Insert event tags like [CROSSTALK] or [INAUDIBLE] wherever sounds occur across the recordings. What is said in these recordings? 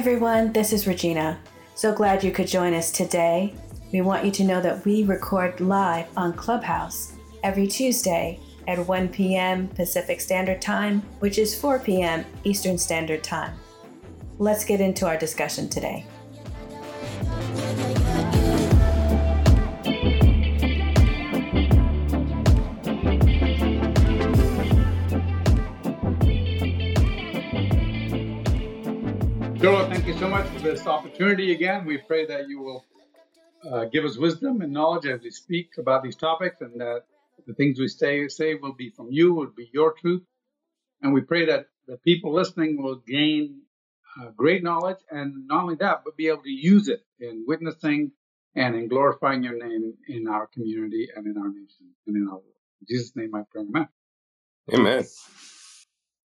everyone, this is Regina. So glad you could join us today. We want you to know that we record live on Clubhouse every Tuesday at 1 p.m. Pacific Standard Time, which is 4 p.m. Eastern Standard Time. Let's get into our discussion today. Joel, thank you so much for this opportunity again. We pray that you will uh, give us wisdom and knowledge as we speak about these topics, and that the things we say say will be from you, will be your truth. And we pray that the people listening will gain uh, great knowledge, and not only that, but be able to use it in witnessing and in glorifying your name in our community and in our nation and in our world. In Jesus' name, I pray. Amen. Amen.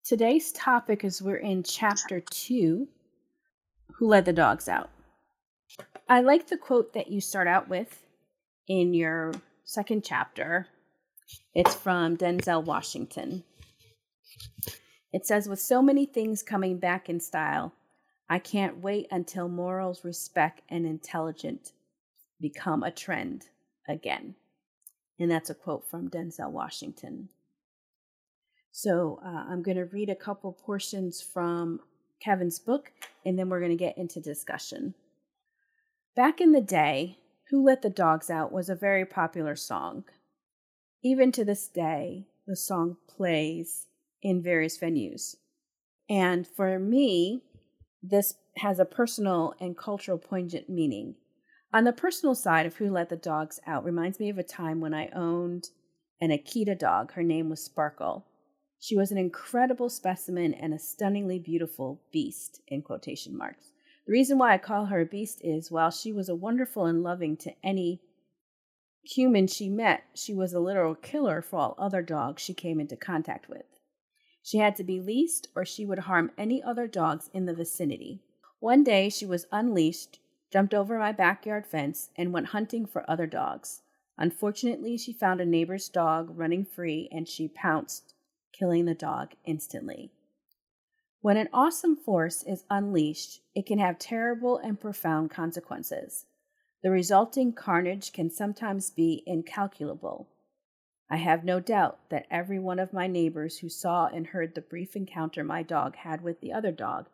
Today's topic is we're in chapter two who let the dogs out. I like the quote that you start out with in your second chapter. It's from Denzel Washington. It says, With so many things coming back in style, I can't wait until morals, respect, and intelligence become a trend again. And that's a quote from Denzel Washington. So uh, I'm going to read a couple portions from Kevin's book, and then we're going to get into discussion. Back in the day, Who Let the Dogs Out was a very popular song. Even to this day, the song plays in various venues. And for me, this has a personal and cultural poignant meaning. On the personal side of Who Let the Dogs Out reminds me of a time when I owned an Akita dog. Her name was Sparkle. She was an incredible specimen and a stunningly beautiful beast, in quotation marks. The reason why I call her a beast is while she was a wonderful and loving to any human she met, she was a literal killer for all other dogs she came into contact with. She had to be leased or she would harm any other dogs in the vicinity. One day she was unleashed, jumped over my backyard fence, and went hunting for other dogs. Unfortunately, she found a neighbor's dog running free and she pounced killing the dog instantly. When an awesome force is unleashed, it can have terrible and profound consequences. The resulting carnage can sometimes be incalculable. I have no doubt that every one of my neighbors who saw and heard the brief encounter my dog had with the other dog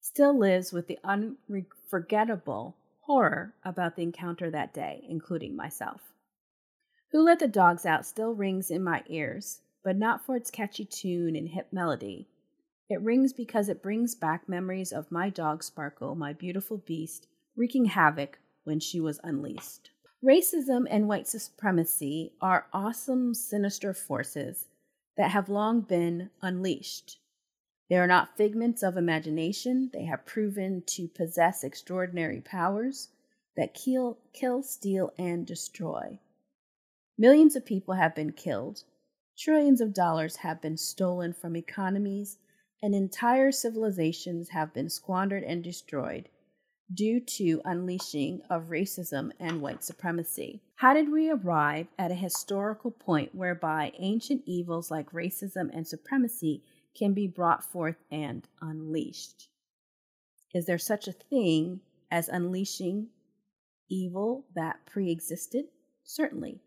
still lives with the unforgettable horror about the encounter that day, including myself. Who Let the Dogs Out still rings in my ears, but not for its catchy tune and hip melody. It rings because it brings back memories of my dog Sparkle, my beautiful beast, wreaking havoc when she was unleashed. Racism and white supremacy are awesome, sinister forces that have long been unleashed. They are not figments of imagination, they have proven to possess extraordinary powers that kill, kill, steal, and destroy. Millions of people have been killed, Trillions of dollars have been stolen from economies, and entire civilizations have been squandered and destroyed due to unleashing of racism and white supremacy. How did we arrive at a historical point whereby ancient evils like racism and supremacy can be brought forth and unleashed? Is there such a thing as unleashing evil that pre existed? Certainly.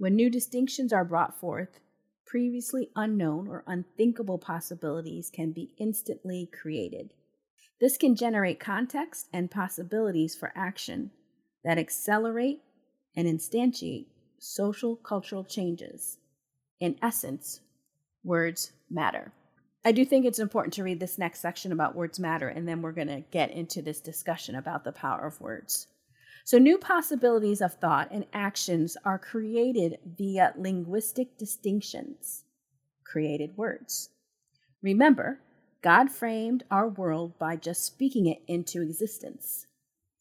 When new distinctions are brought forth, previously unknown or unthinkable possibilities can be instantly created. This can generate context and possibilities for action that accelerate and instantiate social cultural changes. In essence, words matter. I do think it's important to read this next section about words matter, and then we're going to get into this discussion about the power of words. So, new possibilities of thought and actions are created via linguistic distinctions, created words. Remember, God framed our world by just speaking it into existence.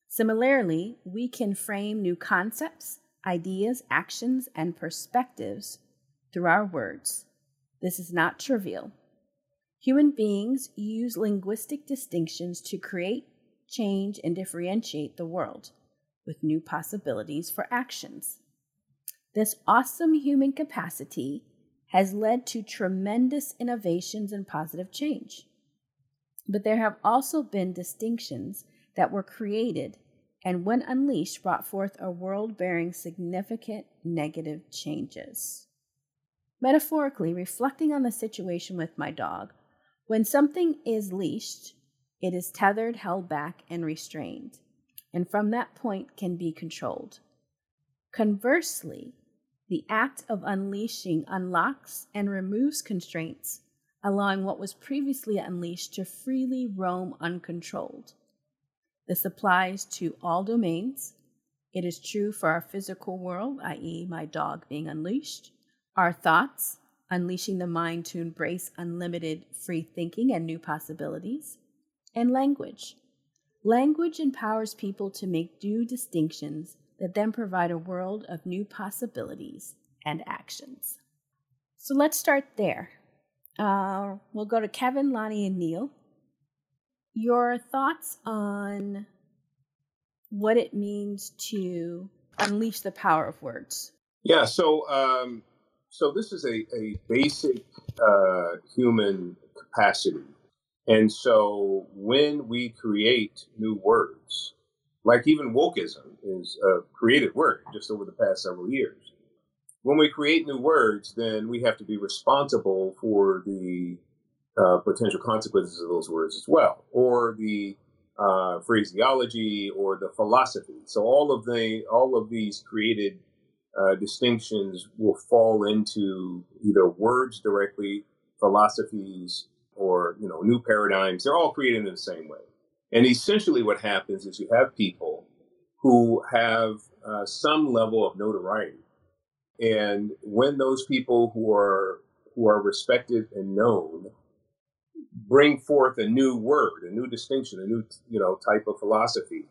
Similarly, we can frame new concepts, ideas, actions, and perspectives through our words. This is not trivial. Human beings use linguistic distinctions to create, change, and differentiate the world with new possibilities for actions. This awesome human capacity has led to tremendous innovations and positive change. But there have also been distinctions that were created and, when unleashed, brought forth a world bearing significant negative changes. Metaphorically, reflecting on the situation with my dog, when something is leashed, it is tethered, held back, and restrained, and from that point can be controlled. Conversely, the act of unleashing unlocks and removes constraints, allowing what was previously unleashed to freely roam uncontrolled. This applies to all domains. It is true for our physical world, i.e., my dog being unleashed, our thoughts, unleashing the mind to embrace unlimited free thinking and new possibilities, and language. Language empowers people to make due distinctions that then provide a world of new possibilities and actions. So let's start there. Uh, we'll go to Kevin, Lonnie, and Neil. Your thoughts on what it means to unleash the power of words. Yeah, so um, so this is a, a basic uh, human capacity. And so when we create new words, like even wokeism is a created word just over the past several years. When we create new words, then we have to be responsible for the uh, potential consequences of those words as well, or the uh, phraseology or the philosophy. So all of the all of these created uh, distinctions will fall into either words directly, philosophies, or you know new paradigms. They're all created in the same way. And essentially, what happens is you have people who have uh, some level of notoriety, and when those people who are who are respected and known bring forth a new word, a new distinction, a new you know type of philosophy,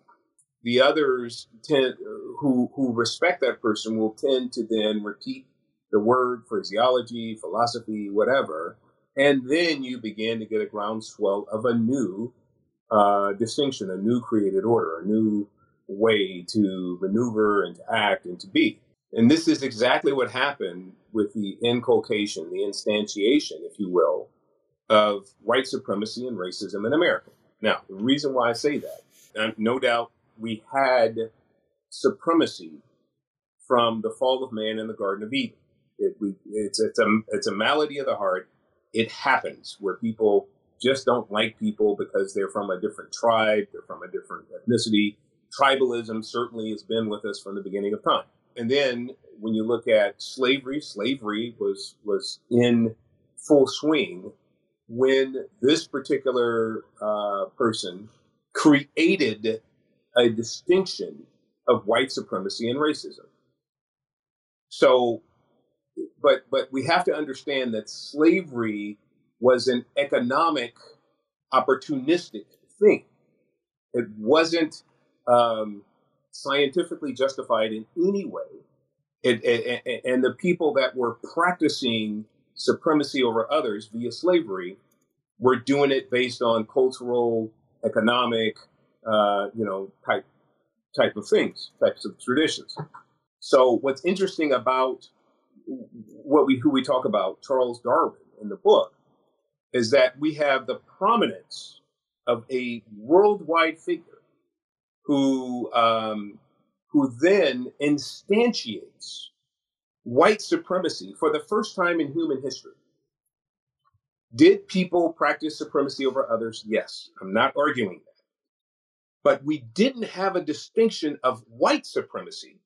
the others tend who who respect that person will tend to then repeat the word, phraseology, philosophy, whatever, and then you begin to get a groundswell of a new uh, distinction, a new created order, a new way to maneuver and to act and to be. And this is exactly what happened with the inculcation, the instantiation, if you will, of white supremacy and racism in America. Now, the reason why I say that, no doubt we had supremacy from the fall of man in the Garden of Eden. It, we, it's, it's, a, it's a malady of the heart. It happens where people just don't like people because they're from a different tribe, they're from a different ethnicity. Tribalism certainly has been with us from the beginning of time. And then when you look at slavery, slavery was was in full swing when this particular uh, person created a distinction of white supremacy and racism. So, but but we have to understand that slavery was an economic, opportunistic thing. It wasn't um, scientifically justified in any way. It, it, and the people that were practicing supremacy over others via slavery were doing it based on cultural, economic, uh, you know, type type of things, types of traditions. So what's interesting about what we who we talk about, Charles Darwin in the book, is that we have the prominence of a worldwide figure who um, who then instantiates white supremacy for the first time in human history. Did people practice supremacy over others? Yes, I'm not arguing that. But we didn't have a distinction of white supremacy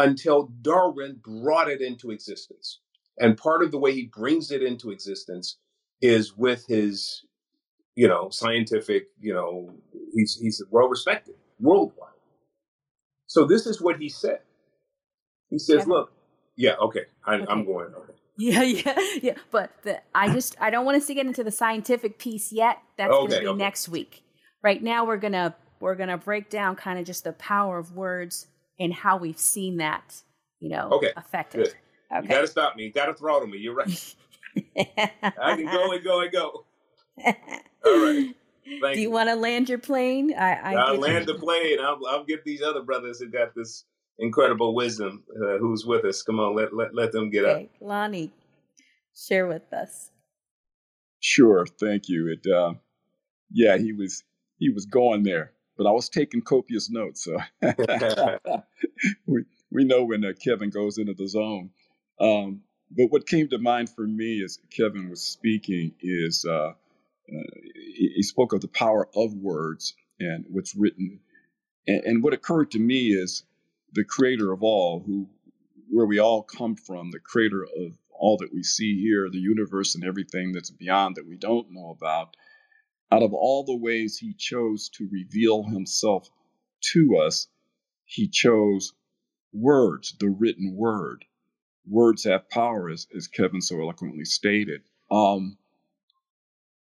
until Darwin brought it into existence. And part of the way he brings it into existence is with his, you know, scientific, you know, he's he's well respected worldwide. So this is what he said. He says, yeah. "Look, yeah, okay, I, am going. Okay. Yeah, [LAUGHS] yeah, yeah. But the, I just I don't want us to get into the scientific piece yet. That's okay, going to be okay. next week. Right now, we're gonna we're gonna break down kind of just the power of words and how we've seen that, you know, okay. affected. Good. Okay. You gotta stop me. You gotta throttle me. You're right. [LAUGHS] I can go and go and go. All right. Thank Do you, you. want to land your plane? I, I will land you. the plane. I'll, I'll get these other brothers who got this incredible wisdom uh, who's with us. Come on, let, let, let them get okay. up. Lonnie, share with us. Sure. Thank you. It, uh, yeah, he was he was going there, but I was taking copious notes. So [LAUGHS] [LAUGHS] we we know when uh, Kevin goes into the zone. Um, but what came to mind for me as Kevin was speaking is uh, uh, he, he, spoke of the power of words and what's written. And, and, what occurred to me is the creator of all, who where we all come from, the creator of all that we see here, the universe and everything that's beyond that we don't know about, out of all the ways he chose to reveal himself to us, he chose words, the written word. Words have power, as, as Kevin so eloquently stated. Um,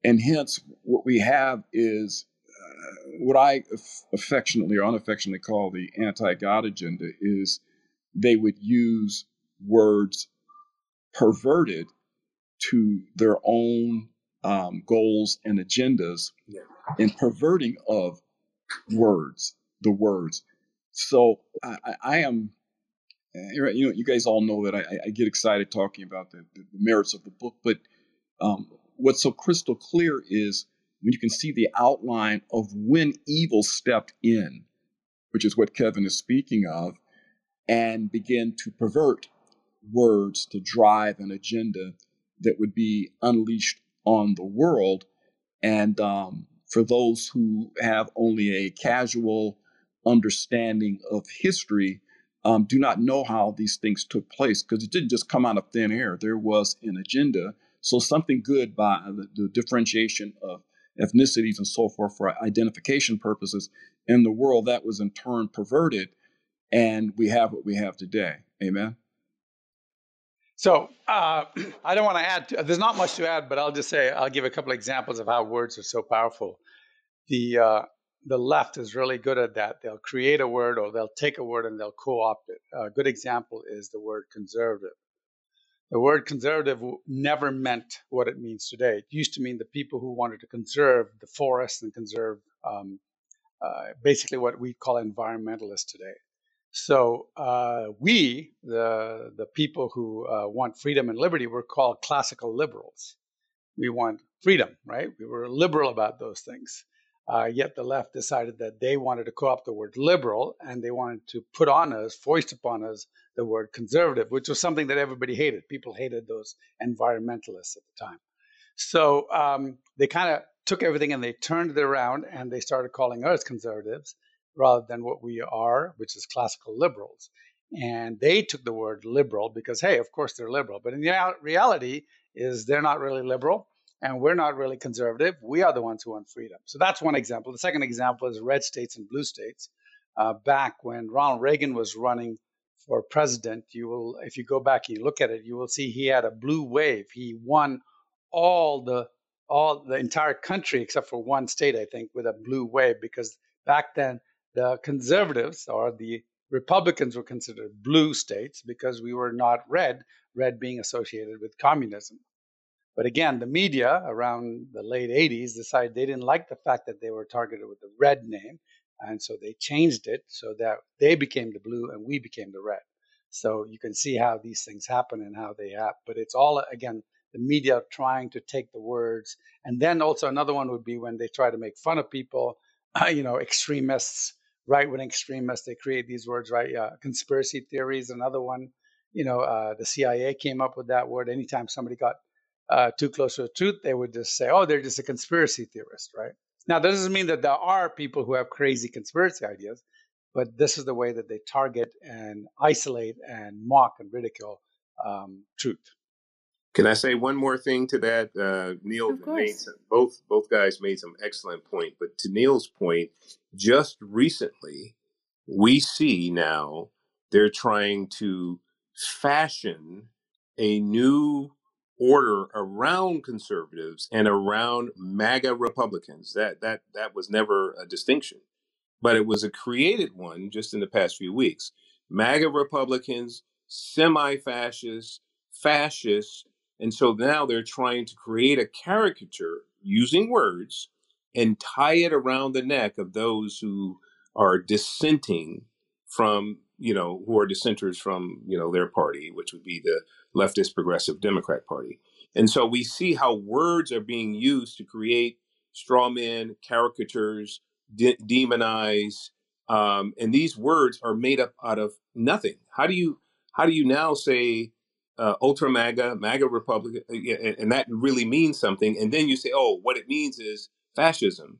and hence, what we have is uh, what I affectionately or unaffectionately call the anti God agenda is they would use words perverted to their own um, goals and agendas yeah. and perverting of words, the words. So I, I am, eh, you know, you guys all know that I, I get excited talking about the, the, merits of the book, but um, what's so crystal clear is when you can see the outline of when evil stepped in, which is what Kevin is speaking of, and begin to pervert words to drive an agenda that would be unleashed on the world. And um, for those who have only a casual understanding of history, um, do not know how these things took place because it didn't just come out of thin air. There was an agenda. So, something good by the, the differentiation of ethnicities and so forth for identification purposes in the world that was in turn perverted. And we have what we have today. Amen. So uh, [CLEARS THROAT] I don't want to add. To, there's not much to add, but I'll just say I'll give a couple examples of how words are so powerful. The uh, the left is really good at that. They'll create a word or they'll take a word and they'll co-opt it. A good example is the word conservative. The word conservative never meant what it means today. It used to mean the people who wanted to conserve the forests and conserve um, uh, basically what we call environmentalists today. So uh, we, the the people who uh, want freedom and liberty, were called classical liberals. We want freedom, right? We were liberal about those things. Uh, yet the left decided that they wanted to co-opt the word liberal and they wanted to put on us, foist upon us, the word conservative, which was something that everybody hated. People hated those environmentalists at the time. So um, they kind of took everything and they turned it around and they started calling us conservatives rather than what we are, which is classical liberals. And they took the word liberal because, hey, of course they're liberal. But in reality, is they're not really liberal and we're not really conservative. We are the ones who want freedom. So that's one example. The second example is red states and blue states. Uh, back when Ronald Reagan was running for president, you will, if you go back and you look at it, you will see he had a blue wave. He won all the all the entire country except for one state, I think, with a blue wave because back then the conservatives or the Republicans were considered blue states because we were not red, red being associated with communism. But again, the media around the late 80s decided they didn't like the fact that they were targeted with the red name. And so they changed it so that they became the blue and we became the red. So you can see how these things happen and how they happen. But it's all, again, the media trying to take the words. And then also another one would be when they try to make fun of people, [LAUGHS] you know, extremists right wing extremists. They create these words, right? Conspiracy theories, another one. You know, uh, the CIA came up with that word. Anytime somebody got uh, too close to the truth, they would just say, oh, they're just a conspiracy theorist, right? Now, that doesn't mean that there are people who have crazy conspiracy ideas, but this is the way that they target and isolate and mock and ridicule um, truth. Can I say one more thing to that? Uh, Neil made some, both both guys made some excellent point, but to Neil's point, just recently we see now they're trying to fashion a new order around conservatives and around MAGA Republicans. That that that was never a distinction, but it was a created one just in the past few weeks. MAGA Republicans, semi-fascists, fascists and so now they're trying to create a caricature using words and tie it around the neck of those who are dissenting from, you know, who are dissenters from, you know, their party, which would be the leftist progressive Democrat Party. And so we see how words are being used to create straw men, caricatures, de- demonize, um, and these words are made up out of nothing. How do you how do you now say uh, ultra MAGA, MAGA Republic, uh, and that really means something, and then you say, oh, what it means is fascism.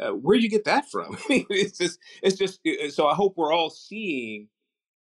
Uh, where do you get that from? [LAUGHS] it's just it's just so. I hope we're all seeing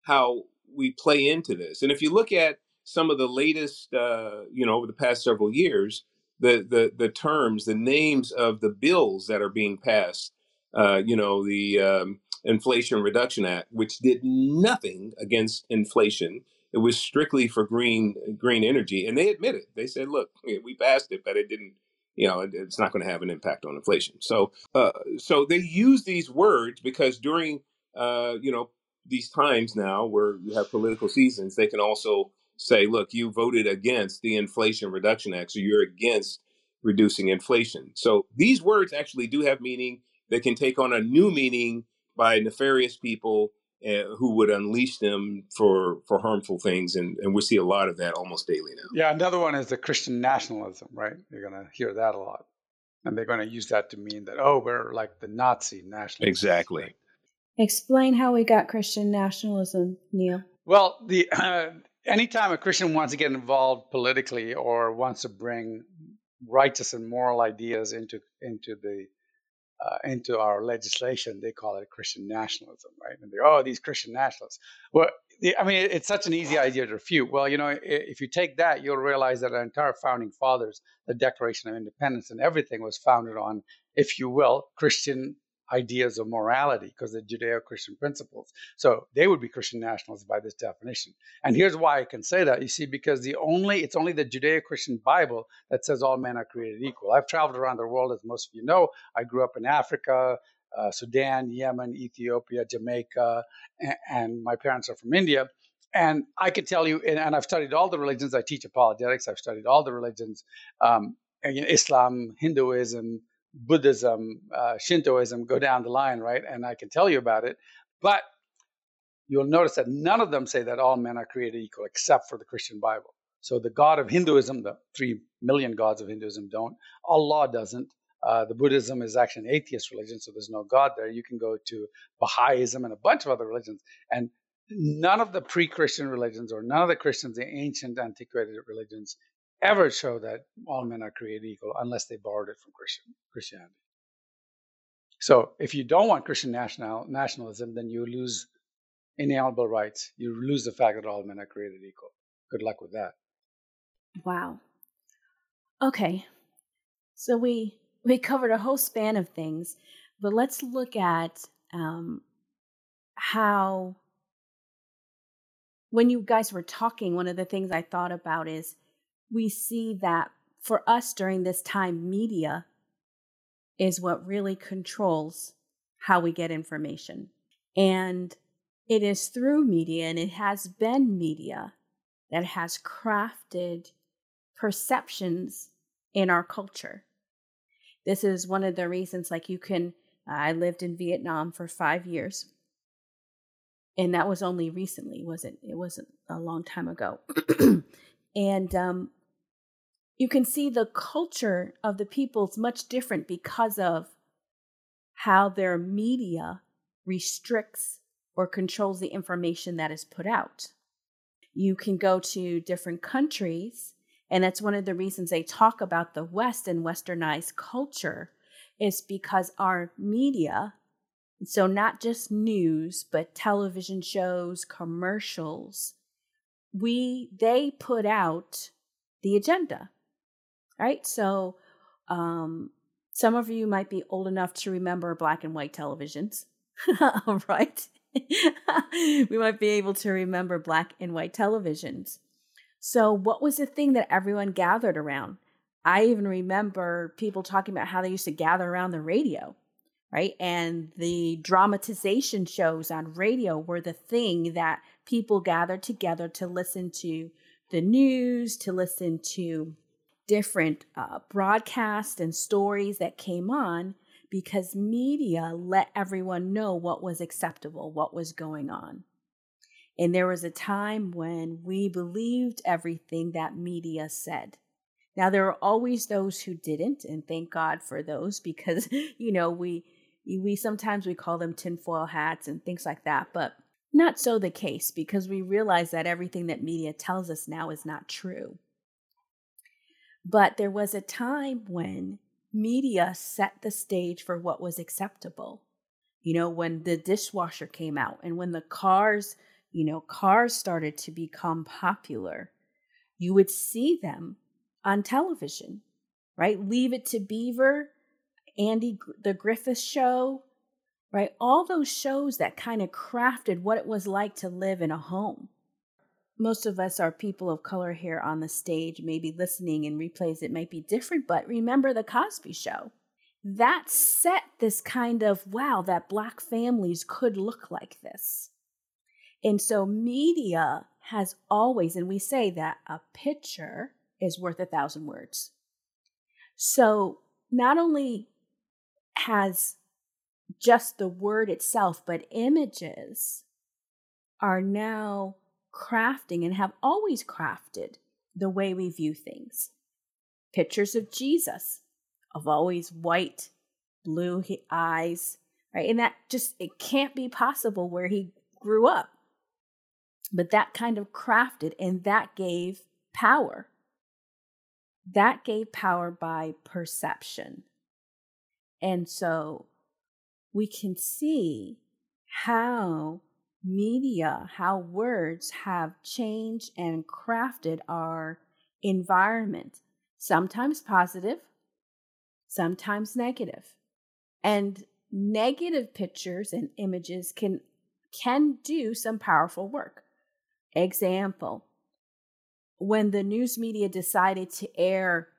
how we play into this. And if you look at some of the latest, uh, you know, over the past several years, the the the terms, the names of the bills that are being passed, uh, you know, the um, Inflation Reduction Act, which did nothing against inflation. It was strictly for green green energy, and they admitted. They said, "Look, we passed it, but it didn't." You know, it's not going to have an impact on inflation. So, uh, so they use these words because during, uh, you know, these times now where you have political seasons, they can also say, look, you voted against the Inflation Reduction Act, so you're against reducing inflation. So these words actually do have meaning. They can take on a new meaning by nefarious people uh, who would unleash them for for harmful things, and and we see a lot of that almost daily now. Yeah, another one is the Christian nationalism, right? You're going to hear that a lot, and they're going to use that to mean that oh, we're like the Nazi nationalists. Exactly. Explain how we got Christian nationalism, Neil. Well, the uh, [CLEARS THROAT] anytime a Christian wants to get involved politically or wants to bring righteous and moral ideas into into the uh, into our legislation, they call it Christian nationalism, right? And they oh these Christian nationalists. Well, I mean it's such an easy idea to refute. Well, you know, if you take that, you'll realize that our entire founding fathers, the Declaration of Independence, and everything was founded on, if you will, Christian ideas of morality because they're Judeo-Christian principles. So they would be Christian nationalists by this definition. And here's why I can say that. You see, because the only it's only the Judeo-Christian Bible that says all men are created equal. I've traveled around the world, as most of you know. I grew up in Africa, uh, Sudan, Yemen, Ethiopia, Jamaica, and, and, my parents are from India. And I could tell you, and, and, I've studied all the religions. I teach apologetics. I've studied all the religions, um, Islam, Hinduism, Buddhism, uh, Shintoism go down the line, right? And I can tell you about it. But you'll notice that none of them say that all men are created equal, except for the Christian Bible. So the God of Hinduism, the three million gods of Hinduism don't. Allah doesn't. Uh, the Buddhism is actually an atheist religion, so there's no God there. You can go to Baha'ism and a bunch of other religions, and none of the pre-Christian religions or none of the Christians, the ancient, antiquated religions, ever show that all men are created equal unless they borrowed it from Christian, Christianity. So if you don't want Christian national, nationalism, then you lose inalienable rights. You lose the fact that all men are created equal. Good luck with that. Wow. Okay. So we we covered a whole span of things, but let's look at um, how when you guys were talking, one of the things I thought about is we see that for us during this time, media is what really controls how we get information. And it is through media, and it has been media that has crafted perceptions in our culture. This is one of the reasons, like, you can. I lived in Vietnam for five years, and that was only recently, wasn't it? Wasn't a long time ago. [CLEARS THROAT] and um, you can see the culture of the people's much different because of how their media restricts or controls the information that is put out. You can go to different countries, and that's one of the reasons they talk about the West and westernized culture, is because our media, so not just news, but television shows, commercials, we they put out the agenda right? So, um, some of you might be old enough to remember black and white televisions, [LAUGHS] right? [LAUGHS] we might be able to remember black and white televisions. So, what was the thing that everyone gathered around? I even remember people talking about how they used to gather around the radio, right? And the dramatization shows on radio were the thing that people gathered together to listen to the news, to listen to different uh, broadcasts and stories that came on because media let everyone know what was acceptable, what was going on. And there was a time when we believed everything that media said. Now, there are always those who didn't, and thank God for those because, [LAUGHS] you know, we we sometimes we call them tinfoil hats and things like that, but not so the case because we realize that everything that media tells us now is not true. But there was a time when media set the stage for what was acceptable. You know, when the dishwasher came out and when the cars, you know, cars started to become popular, you would see them on television, right? Leave It to Beaver, Andy, the Griffith Show, right? All those shows that kind of crafted what it was like to live in a home. Most of us are people of color here on the stage, maybe listening in replays. It might be different, but remember the Cosby Show. That set this kind of wow, that black families could look like this. And so media has always, and we say that a picture is worth a thousand words. So not only has just the word itself, but images are now crafting and have always crafted the way we view things. Pictures of Jesus, of always white, blue eyes, right? And that just, it can't be possible where he grew up. But that kind of crafted and that gave power that gave power by perception. And so we can see how media, how words have changed and crafted our environment, sometimes positive, sometimes negative. And negative pictures and images can can do some powerful work. Example, when the news media decided to air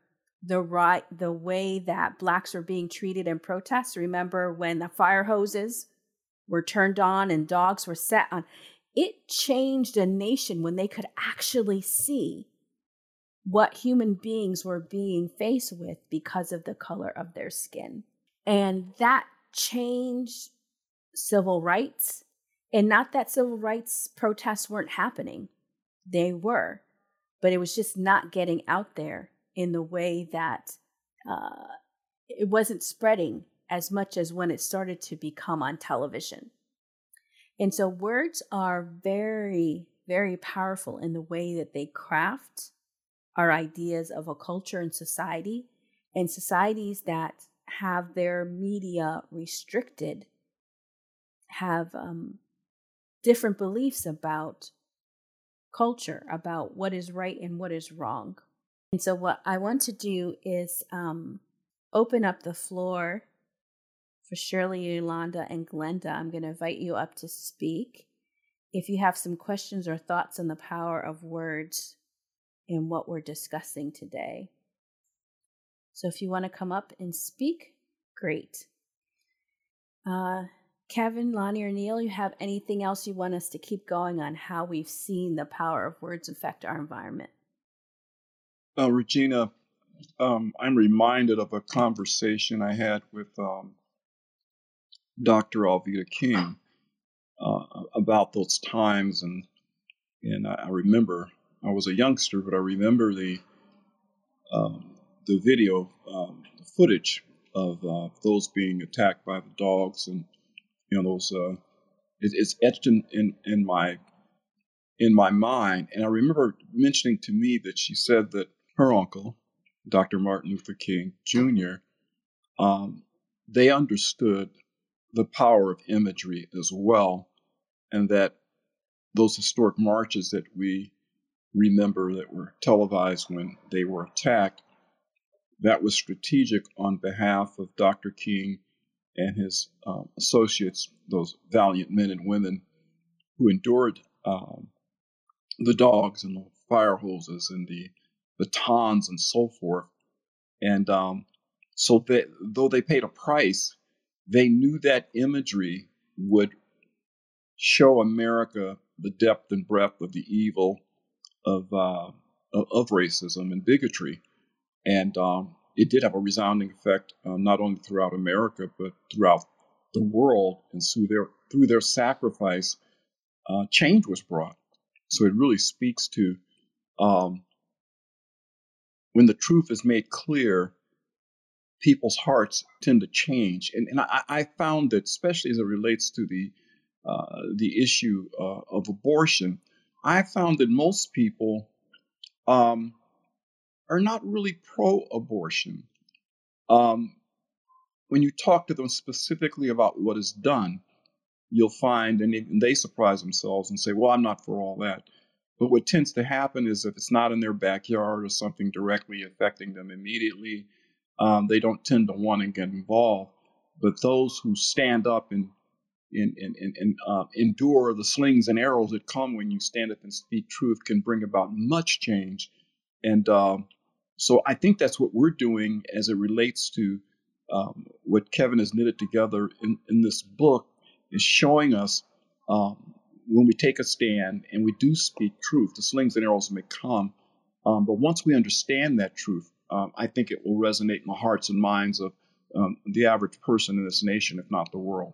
the right the way that blacks were being treated in protests remember when the fire hoses were turned on and dogs were set on it changed a nation when they could actually see what human beings were being faced with because of the color of their skin. And that changed civil rights. And not that civil rights protests weren't happening they were but it was just not getting out there in the way that uh, it wasn't spreading as much as when it started to become on television. And so words are very, very powerful in the way that they craft our ideas of a culture and society. And societies that have their media restricted have um, different beliefs about culture about what is right and what is wrong. And so, what I want to do is um, open up the floor for Shirley, Yolanda, and Glenda. I'm going to invite you up to speak. If you have some questions or thoughts on the power of words in what we're discussing today. So, if you want to come up and speak, great. Uh, Kevin, Lonnie, or Neil, you have anything else you want us to keep going on how we've seen the power of words affect our environment? Uh, Regina, um, I'm reminded of a conversation I had with um, Dr. Alveda King uh, about those times, and and I remember I was a youngster, but I remember the um, the video um, footage of uh, those being attacked by the dogs and you know those uh, it, it's etched in, in in my in my mind. And I remember mentioning to me that she said that her uncle, Dr. Martin Luther King Jr., um, they understood the power of imagery as well, and that those historic marches that we remember that were televised when they were attacked, that was strategic on behalf of Dr. King and his um, associates, those valiant men and women who endured um, the dogs and the fire hoses and the batons and so forth. And um, so that though they paid a price, they knew that imagery would show America the depth and breadth of the evil of uh, of racism and bigotry. And um, it did have a resounding effect, uh, not only throughout America but throughout the world. And through their through their sacrifice, uh, change was brought. So it really speaks to um, when the truth is made clear, people's hearts tend to change. And, and I, I found that, especially as it relates to the uh, the issue uh, of abortion, I found that most people um, are not really pro-abortion. Um, when you talk to them specifically about what is done, you'll find, and they surprise themselves and say, "Well, I'm not for all that." But what tends to happen is if it's not in their backyard or something directly affecting them immediately, um, they don't tend to want to get involved. But those who stand up and and, and, and, uh, endure the slings and arrows that come when you stand up and speak truth can bring about much change. And uh, so I think that's what we're doing as it relates to um, what Kevin has knitted together in, in this book is showing us um, when we take a stand and we do speak truth, the slings and arrows may come. Um, but once we understand that truth, um, I think it will resonate in the hearts and minds of um, the average person in this nation, if not the world.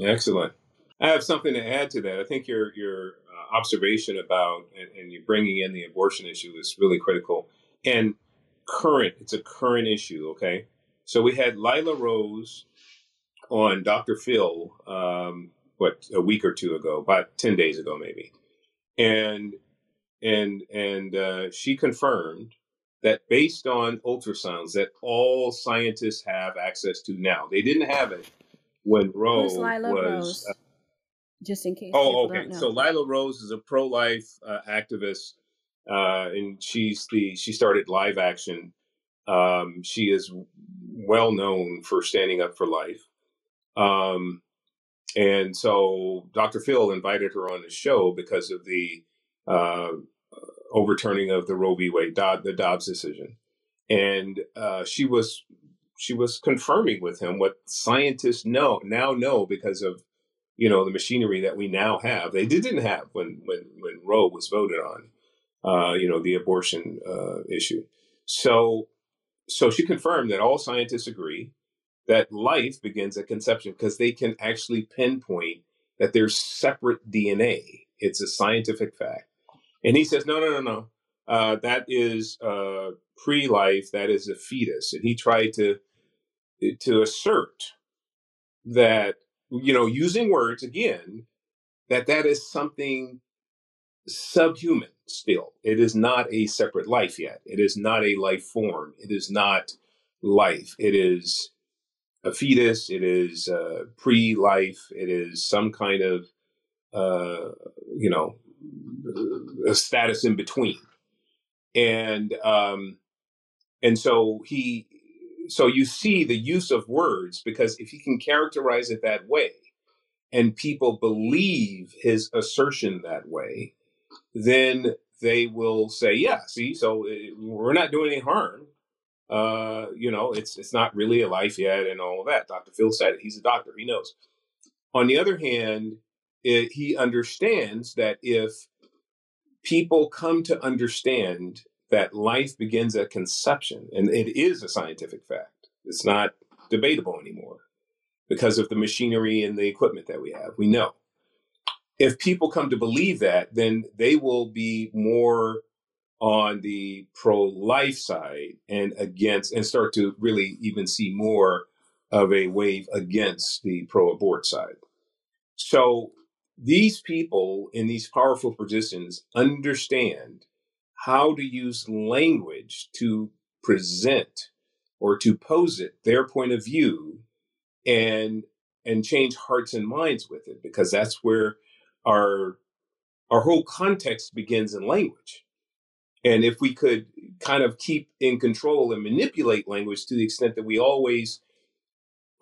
Excellent. I have something to add to that. I think your your uh, observation about and, and you bringing in the abortion issue is really critical and current. It's a current issue. Okay, so we had Lila Rose on Dr. Phil, um, what a week or two ago, about ten days ago, maybe, and and and uh, she confirmed that based on ultrasounds that all scientists have access to now, they didn't have it when Roe Who's Lila was. Rose? Uh, Just in case. oh, okay. So Lila Rose is a pro-life uh, activist, uh, and she's the she started Live Action. Um, she is well known for standing up for life. Um, and so Dr. Phil invited her on the show because of the uh, overturning of the Roe v. Wade, the Dobbs decision, and uh, she was she was confirming with him what scientists know now know because of you know the machinery that we now have. They didn't have when when when Roe was voted on, uh, you know, the abortion uh, issue. So so she confirmed that all scientists agree that life begins at conception because they can actually pinpoint that there's separate DNA. It's a scientific fact. And he says, no, no, no, no. Uh, that is uh, pre-life. That is a fetus. And he tried to to assert that, you know, using words again, that that is something subhuman still. It is not a separate life yet. It is not a life form. It is not life. It is a fetus. It is uh, pre-life. It is some kind of, uh, you know, a status in between. And um, and so he, so you see the use of words because if he can characterize it that way, and people believe his assertion that way, then they will say, "Yeah, see, so uh, we're not doing any harm." Uh, you know, it's it's not really a life yet, and all that. Dr. Phil said it. He's a doctor. He knows. On the other hand, it, he understands that if people come to understand that life begins at conception, and it is a scientific fact. It's not debatable anymore because of the machinery and the equipment that we have. We know. If people come to believe that, then they will be more on the pro life side and against, and start to really even see more of a wave against the pro abort side. So these people in these powerful positions understand how to use language to present or to pose it their point of view and and change hearts and minds with it because that's where our our whole context begins in language. And if we could kind of keep in control and manipulate language to the extent that we always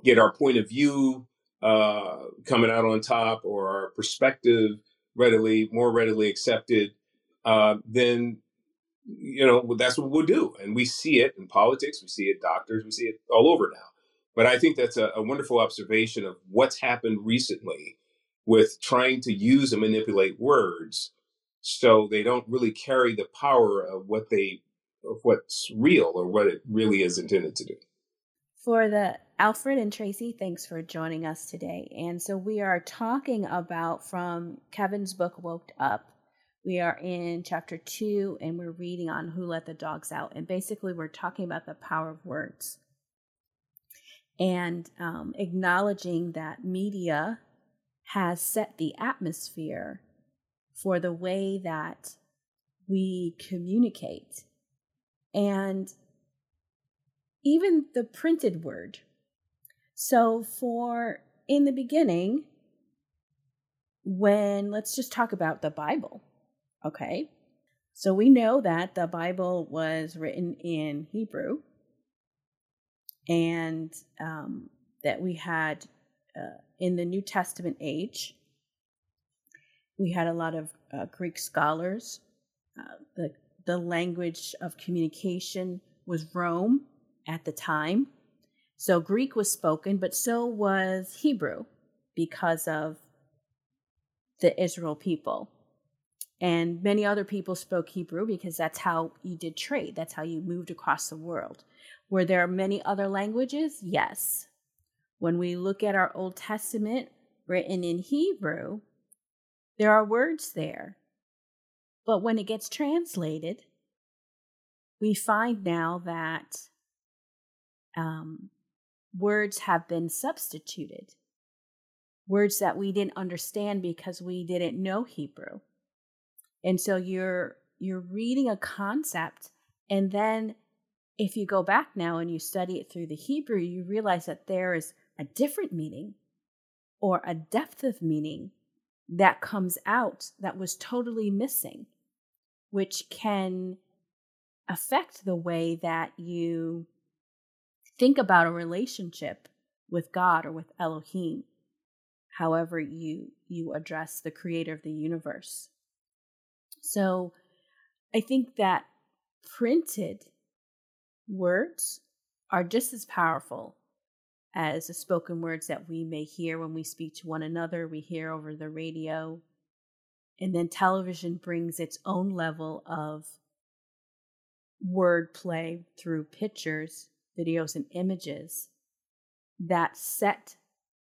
get our point of view uh, coming out on top or our perspective readily more readily accepted uh, then you know that's what we'll do. And we see it in politics we see it doctors we see it all over now. But i think that's a, a wonderful observation of what's happened recently with trying to use and manipulate words so they don't really carry the power of what they of what's real or what it really is intended to do. For the Alfred and Tracy, thanks for joining us today. And so we are talking about from Kevin's book Woke Up, We are in chapter two and we're reading on Who Let the Dogs Out. And basically, we're talking about the power of words and um, acknowledging that media has set the atmosphere for the way that we communicate. And even the printed word. So, for in the beginning, when let's just talk about the Bible, okay? So, we know that the Bible was written in Hebrew and um, that we had uh, in the New Testament age, we had a lot of uh, Greek scholars. Uh, the, the language of communication was Rome at the time. So Greek was spoken, but so was Hebrew because of the Israel people. And many other people spoke Hebrew because that's how you did trade, that's how you moved across the world. Were there many other languages? Yes. When we look at our Old Testament written in Hebrew, there are words there. But when it gets translated, we find now that um, words have been substituted. Words that we didn't understand because we didn't know Hebrew. And so you're you're reading a concept and then if you go back now and you study it through the Hebrew, you realize that there is a different meaning or a depth of meaning that comes out that was totally missing, which can affect the way that you think about a relationship with God or with Elohim, however you you address the creator of the universe. So I think that printed words are just as powerful as the spoken words that we may hear when we speak to one another, we hear over the radio. And then television brings its own level of wordplay through pictures, videos, and images that set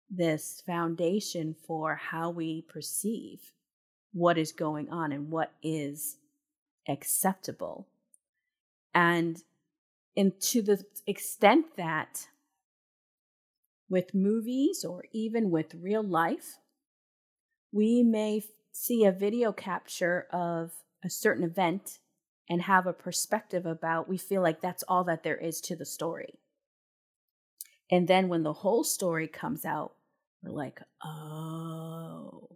this foundation for how we perceive what is going on and what is acceptable. And and to the extent that with movies or even with real life, we may see a video capture of a certain event and have a perspective about, we feel like that's all that there is to the story. And then when the whole story comes out, we're like, oh,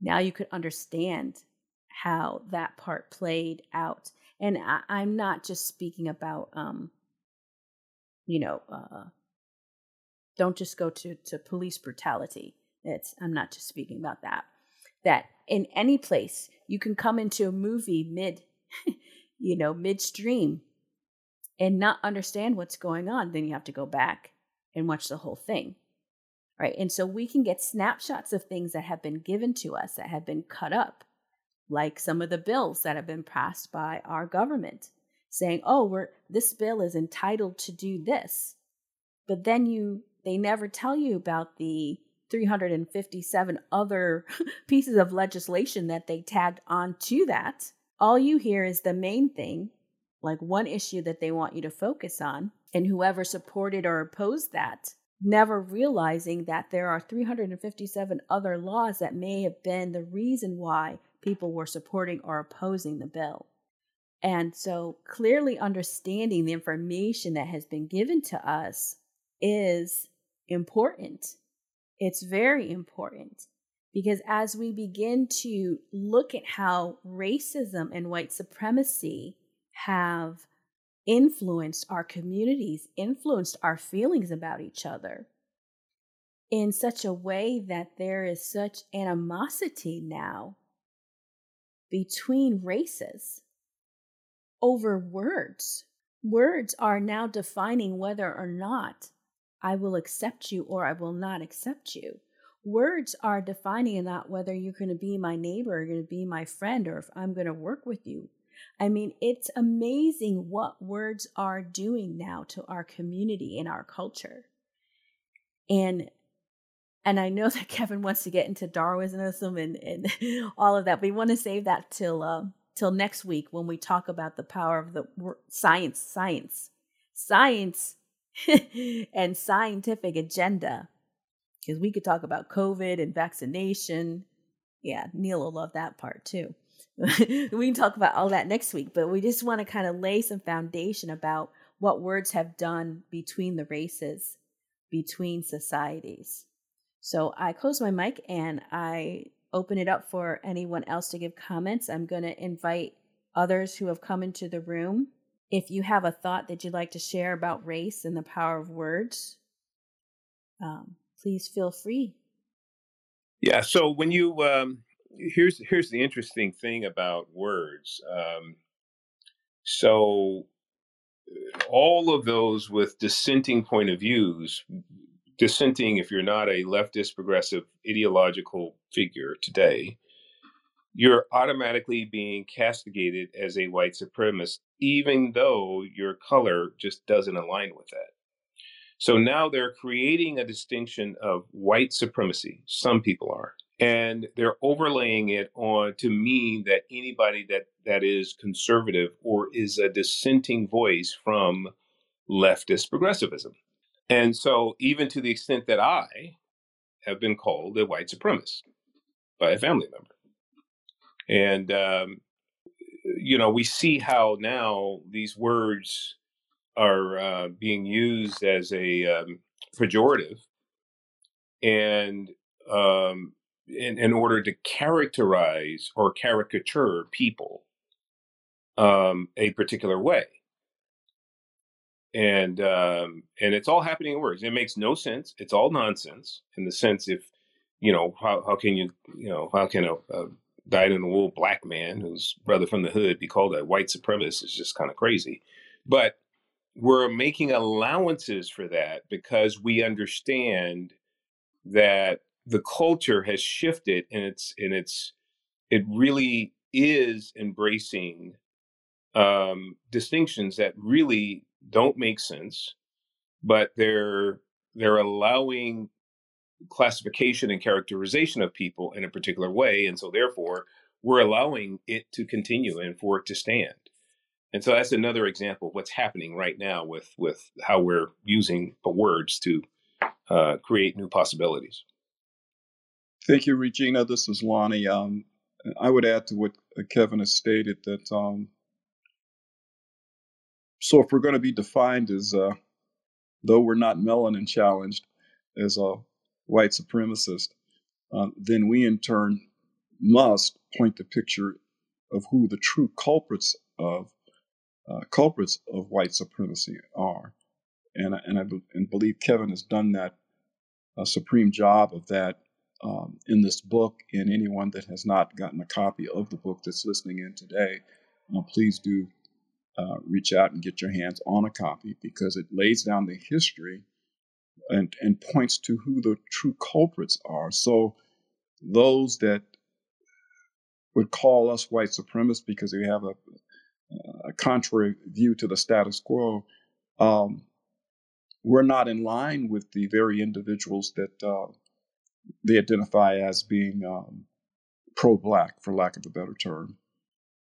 now you could understand how that part played out and I, am not just speaking about um, you know, uh, don't just go to to police brutality. It's I'm not just speaking about that. That in any place you can come into a movie mid, [LAUGHS] you know, midstream, and not understand what's going on. Then you have to go back and watch the whole thing right? And so we can get snapshots of things that have been given to us that have been cut up like some of the bills that have been passed by our government saying, "Oh, we're this bill is entitled to do this." But then you they never tell you about the 357 other [LAUGHS] pieces of legislation that they tagged onto that. All you hear is the main thing, like one issue that they want you to focus on, and whoever supported or opposed that, never realizing that there are 357 other laws that may have been the reason why people were supporting or opposing the bill. And so clearly understanding the information that has been given to us is important. It's very important because as we begin to look at how racism and white supremacy have influenced our communities, influenced our feelings about each other in such a way that there is such animosity now between races over words. Words are now defining whether or not I will accept you or I will not accept you. Words are defining not whether you're going to be my neighbor or going to be my friend or if I'm going to work with you. I mean, it's amazing what words are doing now to our community and our culture. And and I know [LAUGHS] that Kevin wants to get into Darwinism and, and [LAUGHS] all of that, we want to save that till uh, till next week when we talk about the power of the science, science, science, [LAUGHS] and scientific agenda. Because we could talk about COVID and vaccination. Yeah, Neil will love that part too. [LAUGHS] we can talk about all that next week, but we just want to kind of lay some foundation about what words have done between the races, between societies. So I close my mic and I open it up for anyone else to give comments. I'm going to invite others who have come into the room. If you have a thought that you'd like to share about race and the power of words, um, please feel free. Yeah. So when you um, here's here's the interesting thing about words. Um, so all of those with dissenting point of views dissenting if you're not a leftist progressive ideological figure today you're automatically being castigated as a white supremacist even though your color just doesn't align with that so now they're creating a distinction of white supremacy some people are and they're overlaying it on to mean that anybody that that is conservative or is a dissenting voice from leftist progressivism and so, even to the extent that I have been called a white supremacist by a family member. And, um, you know, we see how now these words are uh, being used as a um, pejorative and um, in, in, order to characterize or caricature people um, a particular way and um, and it's all happening in words. It makes no sense. It's all nonsense in the sense if you know how how can you you know how can a, a dyed in the wool black man who's brother from the hood be called a white supremacist is just kind of crazy, but we're making allowances for that because we understand that the culture has shifted and it's and it's it really is embracing um, distinctions that really don't make sense, but they're they're allowing classification and characterization of people in a particular way, and so therefore we're allowing it to continue and for it to stand. And so that's another example of what's happening right now with with how we're using the words to uh, create new possibilities. Thank you, Regina. This is Lonnie. Um, I would add to what Kevin has stated that um, so if we're going to be defined as, uh, though we're not melanin challenged, as a white supremacist, uh, then we in turn must point the picture of who the true culprits of uh, culprits of white supremacy are, and and I and believe Kevin has done that a supreme job of that um, in this book. And anyone that has not gotten a copy of the book that's listening in today, uh, please do uh, reach out and get your hands on a copy because it lays down the history and, and points to who the true culprits are. So those that would call us white supremacists because we have a, a contrary view to the status quo, um, we're not in line with the very individuals that uh, they identify as being um, pro-black, for lack of a better term.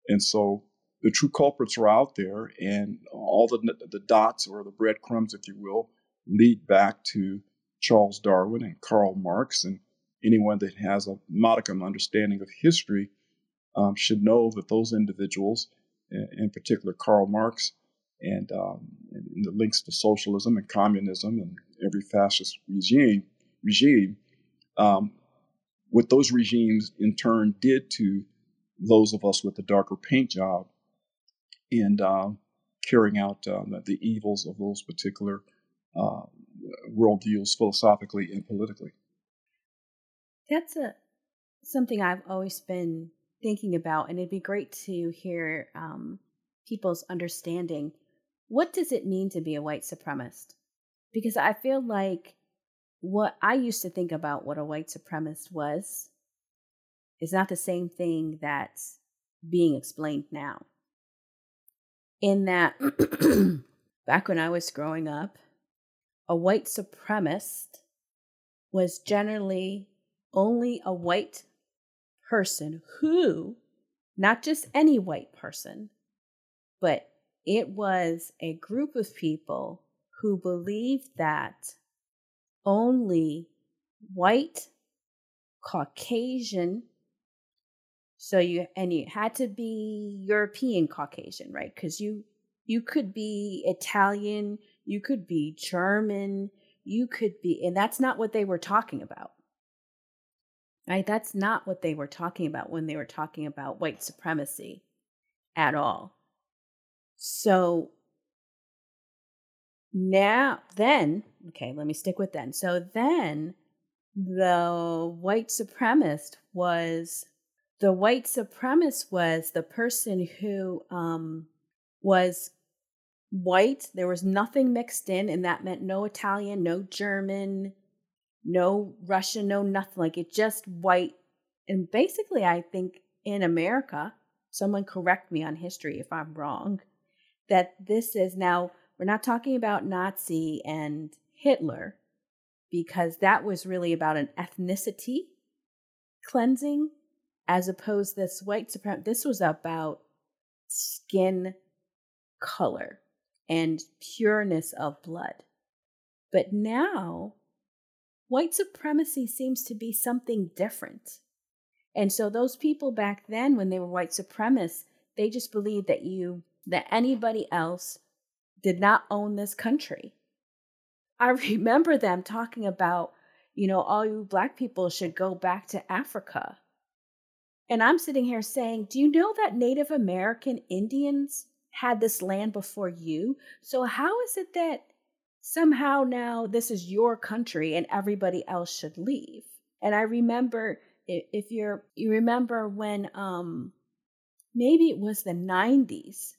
And so the true culprits are out there, and all the the dots or the breadcrumbs, if you will, lead back to Charles Darwin and Karl Marx, and anyone that has a modicum understanding of history um, should know that those individuals, in particular Karl Marx, and, um, and, the links to socialism and communism and every fascist regime, regime, um, what those regimes in turn did to those of us with the darker paint job and uh, carrying out uh, the evils of those particular uh, worldviews philosophically and politically. That's a something I've always been thinking about, and it'd be great to hear um, people's understanding. What does it mean to be a white supremacist? Because I feel like what I used to think about what a white supremacist was is not the same thing that's being explained now in that [CLEARS THROAT] back when I was growing up, a white supremacist was generally only a white person who, not just any white person, but it was a group of people who believed that only white Caucasian so you and you had to be European Caucasian, right? Cuz you you could be Italian, you could be German, you could be and that's not what they were talking about. Right? That's not what they were talking about when they were talking about white supremacy at all. So now then, okay, let me stick with then. So then the white supremacist was the white supremacist was the person who um, was white. There was nothing mixed in, and that meant no Italian, no German, no Russian, no nothing. Like it just white. And basically, I think in America, someone correct me on history if I'm wrong, that this is now, we're not talking about Nazi and Hitler because that was really about an ethnicity cleansing as opposed to this white supremacy this was about skin color and pureness of blood but now white supremacy seems to be something different and so those people back then when they were white supremacists they just believed that you that anybody else did not own this country I [LAUGHS] remember them talking about, you know, all you black people should go back to Africa. And I'm sitting here saying, do you know that Native American Indians had this land before you? So how is it that somehow now this is your country and everybody else should leave? And I remember if you're you remember when um maybe it was the 90s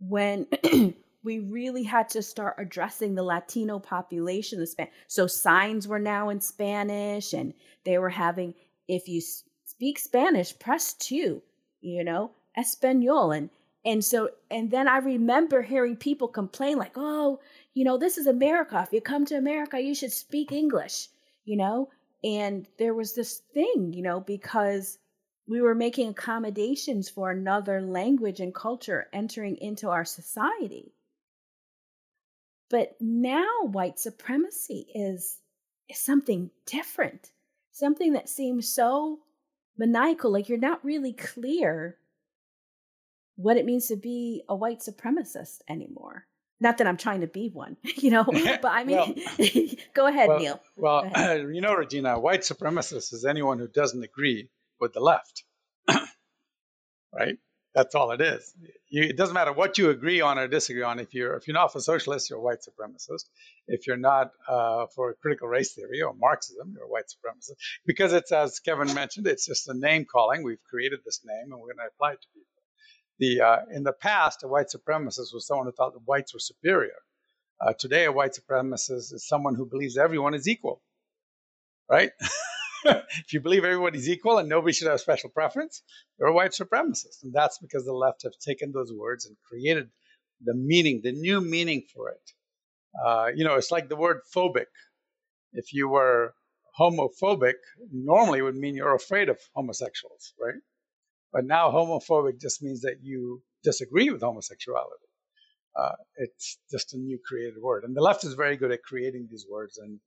when [CLEARS THROAT] we really had to start addressing the Latino population. The Span- so signs were now in Spanish, and they were having, if you speak Spanish, press two, you know, Espanol. And, and so, and then I remember hearing people complain, like, oh, you know, this is America. If you come to America, you should speak English, you know? And there was this thing, you know, because we were making accommodations for another language and culture entering into our society. But now white supremacy is, is something different, something that seems so maniacal, like you're not really clear what it means to be a white supremacist anymore. Not that I'm trying to be one, [LAUGHS] you know, [LAUGHS] but I mean, well, [LAUGHS] go ahead, well, Neil. Well, ahead. [CLEARS THROAT] you know, Regina, white supremacist is anyone who doesn't agree with the left, [CLEARS THROAT] right? That's all it is. You, it doesn't matter what you agree on or disagree on. If you're if you're not for socialist, you're a white supremacist. If you're not uh, for critical race theory or Marxism, you're a white supremacist. Because it's as Kevin mentioned, it's just a name calling. We've created this name, and we're going to apply it to people. The uh, in the past, a white supremacist was someone who thought the whites were superior. Uh, today, a white supremacist is someone who believes everyone is equal. Right. [LAUGHS] if you believe everybody's equal and nobody should have special preference, you're a white supremacist. And that's because the left have taken those words and created the meaning, the new meaning for it. Uh, you know, it's like the word phobic. If you were homophobic, normally it would mean you're afraid of homosexuals, right? But now homophobic just means that you disagree with homosexuality. Uh, it's just a new created word. And the left is very good at creating these words and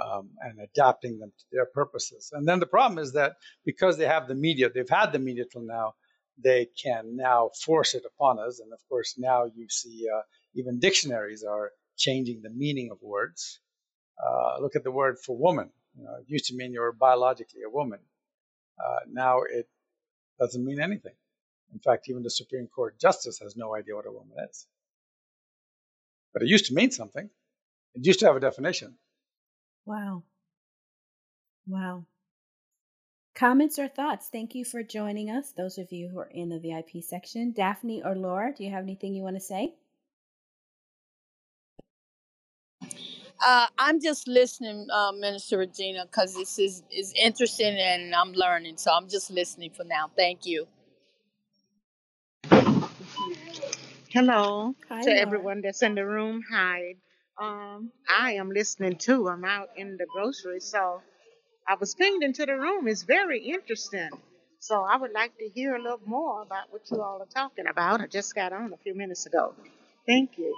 um, and adapting them to their purposes. And then the problem is that because they have the media, they've had the media till now, they can now force it upon us. And of course, now you see uh, even dictionaries are changing the meaning of words. Uh, look at the word for woman. You know, it used to mean you were biologically a woman. Uh, now it doesn't mean anything. In fact, even the Supreme Court justice has no idea what a woman is. But it used to mean something. It used to have a definition. Wow. Wow. Comments or thoughts? Thank you for joining us, those of you who are in the VIP section. Daphne or Laura, do you have anything you want to say? Uh, I'm just listening, uh, Minister Regina, because this is, is interesting and I'm learning. So I'm just listening for now. Thank you. Hello Hi, to Laura. everyone that's in the room. Hi. Um, I am listening too. I'm out in the grocery, so I was pinged into the room. It's very interesting. So I would like to hear a little more about what you all are talking about. I just got on a few minutes ago. Thank you.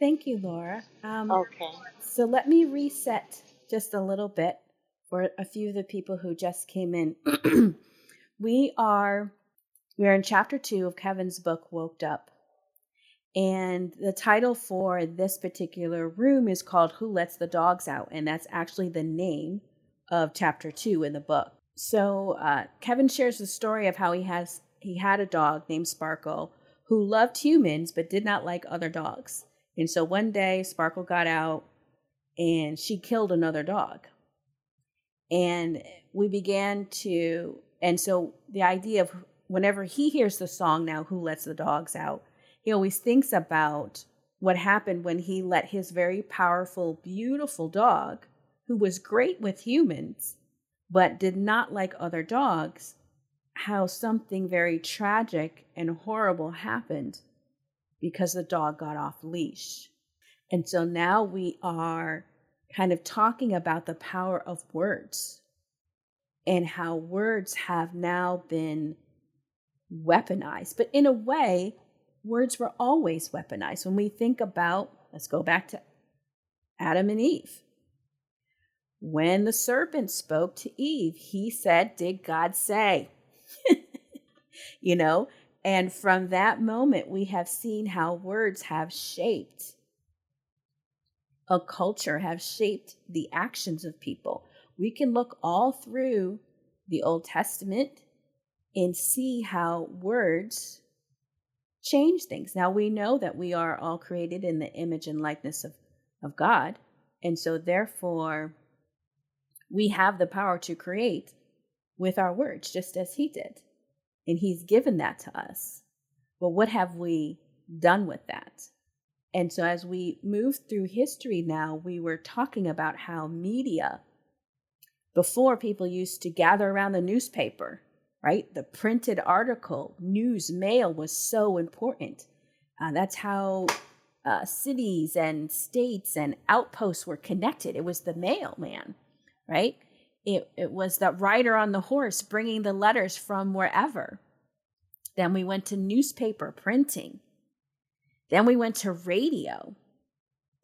Thank you, Laura. Um, Okay. So let me reset just a little bit for a few of the people who just came in. [CLEARS THROAT] we are we are in chapter two of Kevin's book, Woke Up. And the title for this particular room is called Who Lets the Dogs Out? And that's actually the name of chapter two in the book. So uh, Kevin shares the story of how he has he had a dog named Sparkle who loved humans but did not like other dogs. And so one day Sparkle got out and she killed another dog. And we began to and so the idea of whenever he hears the song now, Who Lets the Dogs Out, he always thinks about what happened when he let his very powerful, beautiful dog, who was great with humans, but did not like other dogs, how something very tragic and horrible happened because the dog got off leash. And so now we are kind of talking about the power of words and how words have now been weaponized. But in a way, words were always weaponized. When we think about, let's go back to Adam and Eve. When the serpent spoke to Eve, he said, Did God say? [LAUGHS] you know, and from that moment, we have seen how words have shaped a culture, have shaped the actions of people. We can look all through the Old Testament and see how words change things. Now we know that we are all created in the image and likeness of, of God. And so therefore we have the power to create with our words, just as he did. And he's given that to us. But what have we done with that? And so as we move through history now, we were talking about how media, before people used to gather around the newspaper right? The printed article, news, mail was so important. Uh, that's how uh, cities and states and outposts were connected. It was the mailman, right? It, it was the rider on the horse bringing the letters from wherever. Then we went to newspaper printing. Then we went to radio.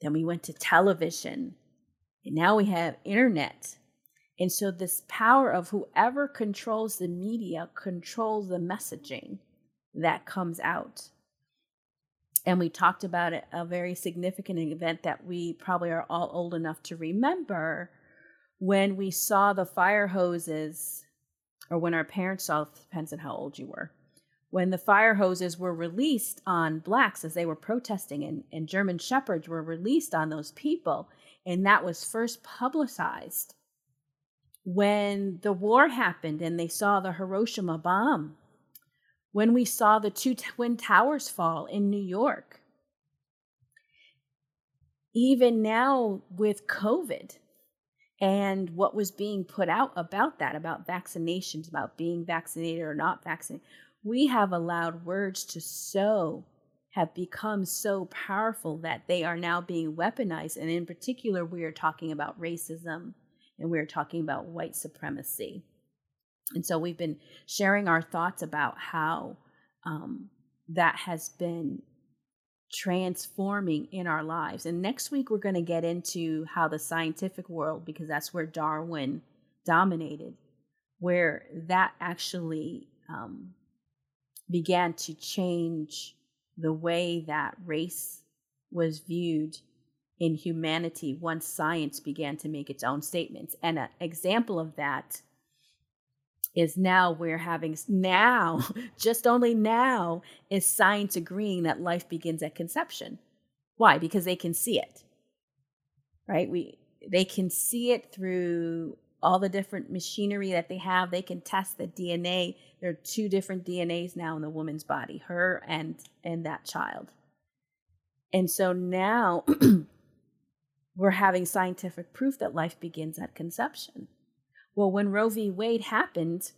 Then we went to television. And now we have internet. And so, this power of whoever controls the media controls the messaging that comes out. And we talked about a very significant event that we probably are all old enough to remember when we saw the fire hoses, or when our parents saw, depends on how old you were, when the fire hoses were released on blacks as they were protesting, and, and German shepherds were released on those people. And that was first publicized when the war happened and they saw the Hiroshima bomb, when we saw the two Twin Towers fall in New York, even now with COVID and what was being put out about that, about vaccinations, about being vaccinated or not vaccinated, we have allowed words to so have become so powerful that they are now being weaponized. And in particular, we are talking about racism and we are talking about white supremacy. And so we've been sharing our thoughts about how um, that has been transforming in our lives. And next week, we're going to get into how the scientific world, because that's where Darwin dominated, where that actually um, began to change the way that race was viewed in humanity once science began to make its own statements. And an example of that is now we're having now [LAUGHS] just only now is science agreeing that life begins at conception. Why? Because they can see it. Right? We they can see it through all the different machinery that they have. They can test the dna there are two different dnas now in the woman's body her and and that child. And so now [CLEARS THROAT] we're having scientific proof that life begins at conception. Well, when Roe v. Wade happened,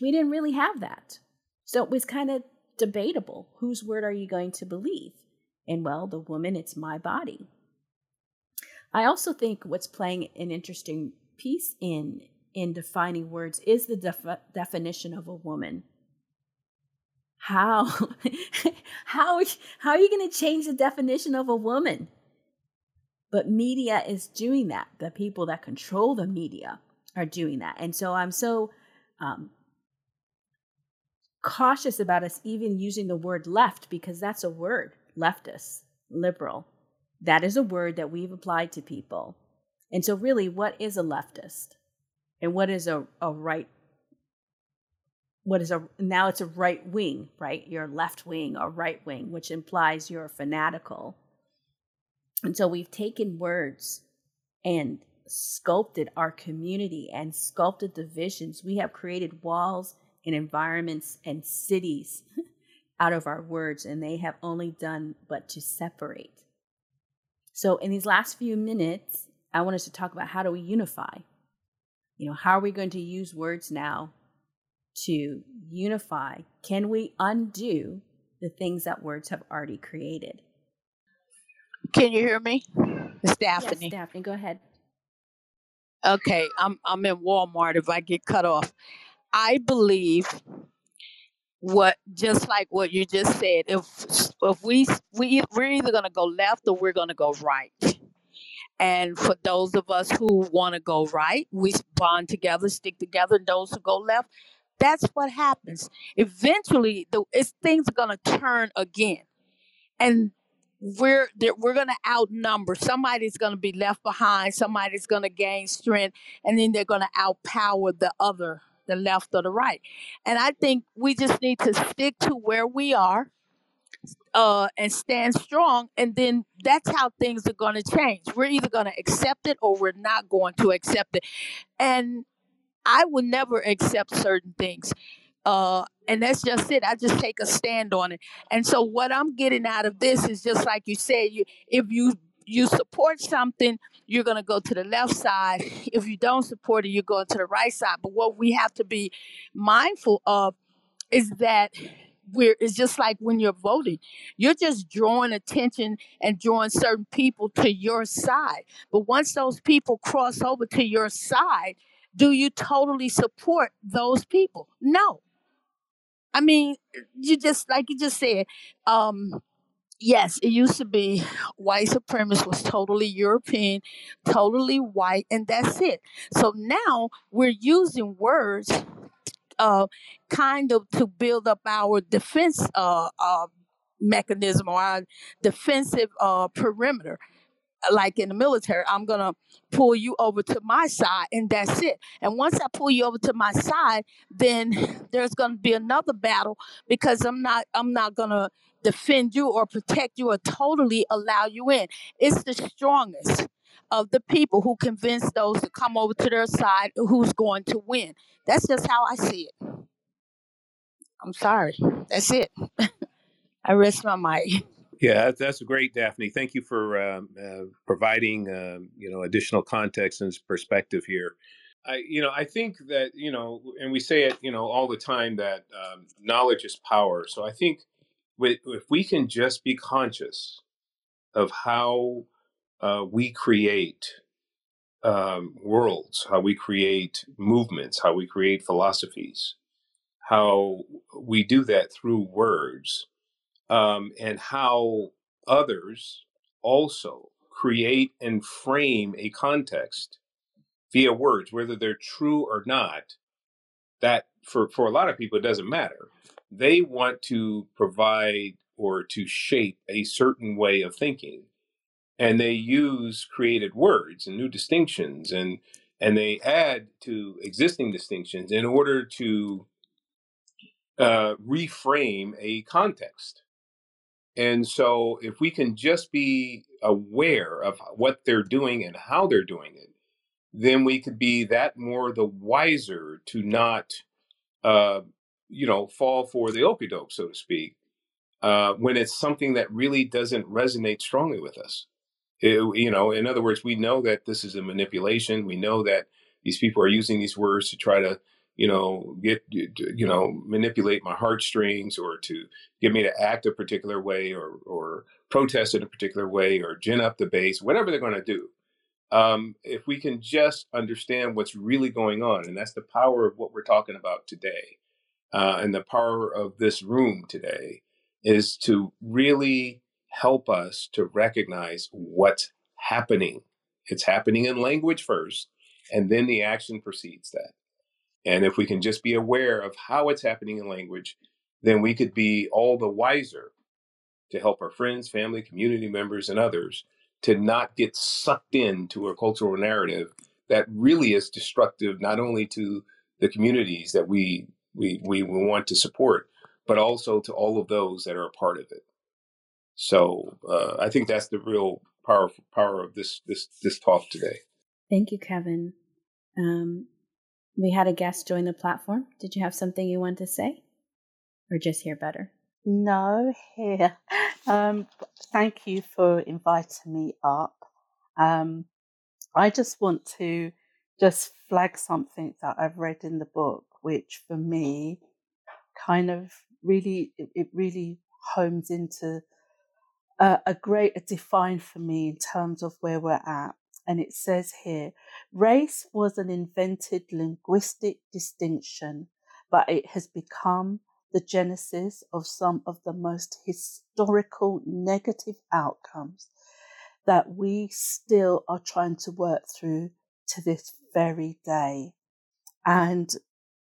we didn't really have that. So it was kind of debatable. Whose word are you going to believe? And well, the woman, it's my body. I also think what's playing an interesting piece in in defining words is the def- definition of a woman. How [LAUGHS] how how are you going to change the definition of a woman? But media is doing that. The people that control the media are doing that, and so I'm so um, cautious about us even using the word left because that's a word leftist, liberal. That is a word that we've applied to people. And so, really, what is a leftist? And what is a, a right? What is a now it's a right wing, right? You're left wing or right wing, which implies you're fanatical. And so we've taken words and sculpted our community and sculpted divisions. We have created walls and environments and cities [LAUGHS] out of our words, and they have only done but to separate. So, in these last few minutes, I want us to talk about how do we unify? You know, how are we going to use words now to unify? Can we undo the things that words have already created? Can you hear me? It's Daphne. Yes, Daphne, go ahead. Okay, I'm I'm in Walmart if I get cut off. I believe what just like what you just said if if we we we're either to go left or we're to go right. And for those of us who want to go right we bond together stick together and those who go left that's what happens. Eventually the it's, things are going to turn again. And we're we're going to outnumber somebody's going to be left behind somebody's going to gain strength and then they're going to outpower the other the left or the right. And I think we just need to stick to where we are uh, and stand strong. And then that's how things are going to change. We're either going to accept it or we're not going to accept it. And I will never accept certain things. Uh, and that's just it. I just take a stand on it. And so what I'm getting out of this is just like you said, you if you you support something, you're going to go to the left side. If you don't support it, you're going to the right side. But what we have to be mindful of is that we're it's just like when you're voting you're just drawing attention and drawing certain people to your side but once those people cross over to your side do you totally support those people no i mean you just like you just said um Yes, it used to be [SIGHS] white supremacy was totally European, totally white, and that's it. So now we're using words uh, kind of to build up our defense uh, uh, mechanism or our defensive uh, perimeter like in the military, I'm gonna pull you over to my side, and that's it. And once I pull you over to my side, then [LAUGHS] there's gonna be another battle because I'm not I'm not gonna defend you or protect you or totally allow you in. It's the strongest of the people who convince those to come over to their side who's going to win. That's just how I see it. I'm sorry. That's it. [LAUGHS] I rest my mic. Yeah, that's great, Daphne. Thank you for um, uh, providing uh, you know additional context and perspective here. I you know I think that you know, and we say it you know all the time that um, knowledge is power. So I think if we can just be conscious of how uh, we create um, worlds, how we create movements, how we create philosophies, how we do that through words um, and how others also create and frame a context via words, whether they're true or not. That for, for a lot of people, it doesn't matter. They want to provide or to shape a certain way of thinking. And they use created words and new distinctions and and they add to existing distinctions in order to uh, reframe a context. And so, if we can just be aware of what they're doing and how they're doing it, then we could be that more the wiser to not, uh, you know, fall for the doke, so to speak, uh, when it's something that really doesn't resonate strongly with us. It, you know, in other words, we know that this is a manipulation. We know that these people are using these words to try to you know, get you know, manipulate my heartstrings or to get me to act a particular way or or protest in a particular way or gin up the base, whatever they're going to do. um, if we can just understand what's really going on, and that's the power of what we're talking about today, uh, and the power of this room today, is to really help us to recognize what's happening. It's happening in language first, and then the action precedes that. And if we can just be aware of how it's happening in language, then we could be all the wiser to help our friends, family, community members, and others to not get sucked into a cultural narrative that really is destructive not only to the communities that we we, we want to support, but also to all of those that are a part of it. So uh, I think that's the real power power of this this this talk today. Thank you, Kevin. Um, we had a guest join the platform. Did you have something you want to say, or just hear better? No, here. Um, thank you for inviting me up. Um, I just want to just flag something that I've read in the book, which for me kind of really, it, it really homes into a, a great a define for me in terms of where we're at. And it says here, race was an invented linguistic distinction, but it has become the genesis of some of the most historical negative outcomes that we still are trying to work through to this very day. And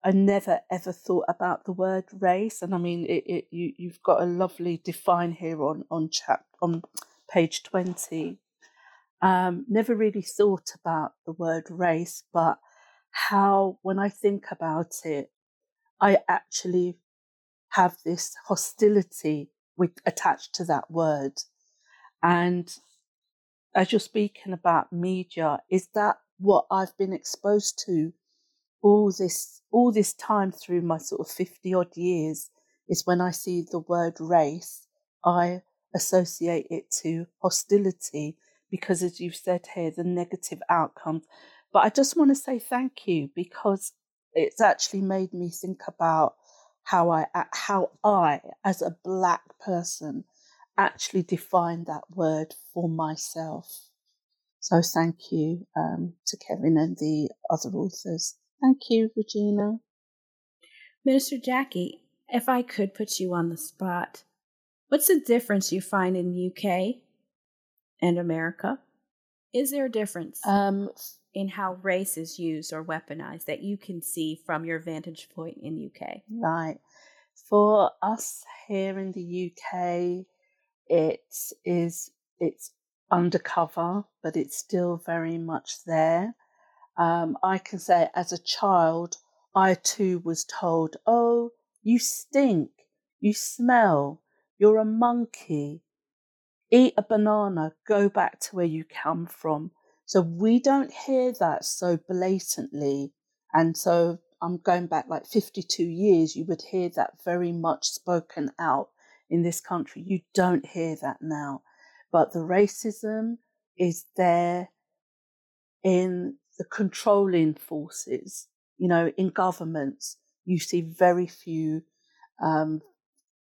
I never ever thought about the word race, and I mean, it, it you you've got a lovely define here on on chap on page twenty. Um, never really thought about the word race, but how when I think about it, I actually have this hostility with attached to that word, and as you're speaking about media, is that what I've been exposed to all this all this time through my sort of 50 odd years is when I see the word race, I associate it to hostility because, as you've said here, the negative outcomes. But I just want to say thank you because it's actually made me think about how I, how I, as a black person, actually define that word for myself. So thank you um, to Kevin and the other authors. Thank you, Regina. Minister Jackie, if I could put you on the spot, what's the difference you find in the UK and America? Is there a difference um, in how race is used or weaponized that you can see from your vantage point in the UK? Right. For us here in the UK, it is it's undercover, but it's still very much there. Um, I can say as a child, I too was told, Oh, you stink, you smell, you're a monkey, eat a banana, go back to where you come from. So we don't hear that so blatantly. And so I'm going back like 52 years, you would hear that very much spoken out in this country. You don't hear that now. But the racism is there in the controlling forces. You know, in governments, you see very few um,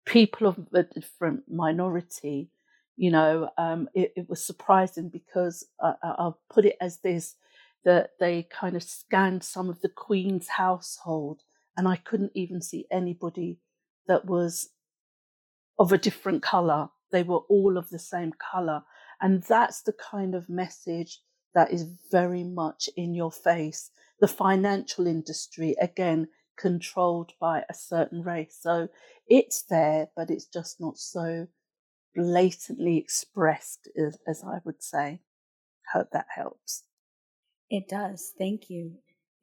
people of a different minority. You know, um, it, it, was surprising because uh, I'll put it as this that they kind of scanned some of the Queen's household, and I couldn't even see anybody that was of a different color. They were all of the same color. And that's the kind of message that is very much in your face. The financial industry, again, controlled by a certain race. So it's there, but it's just not so blatantly expressed as, I would say. Hope that helps. It does. Thank you.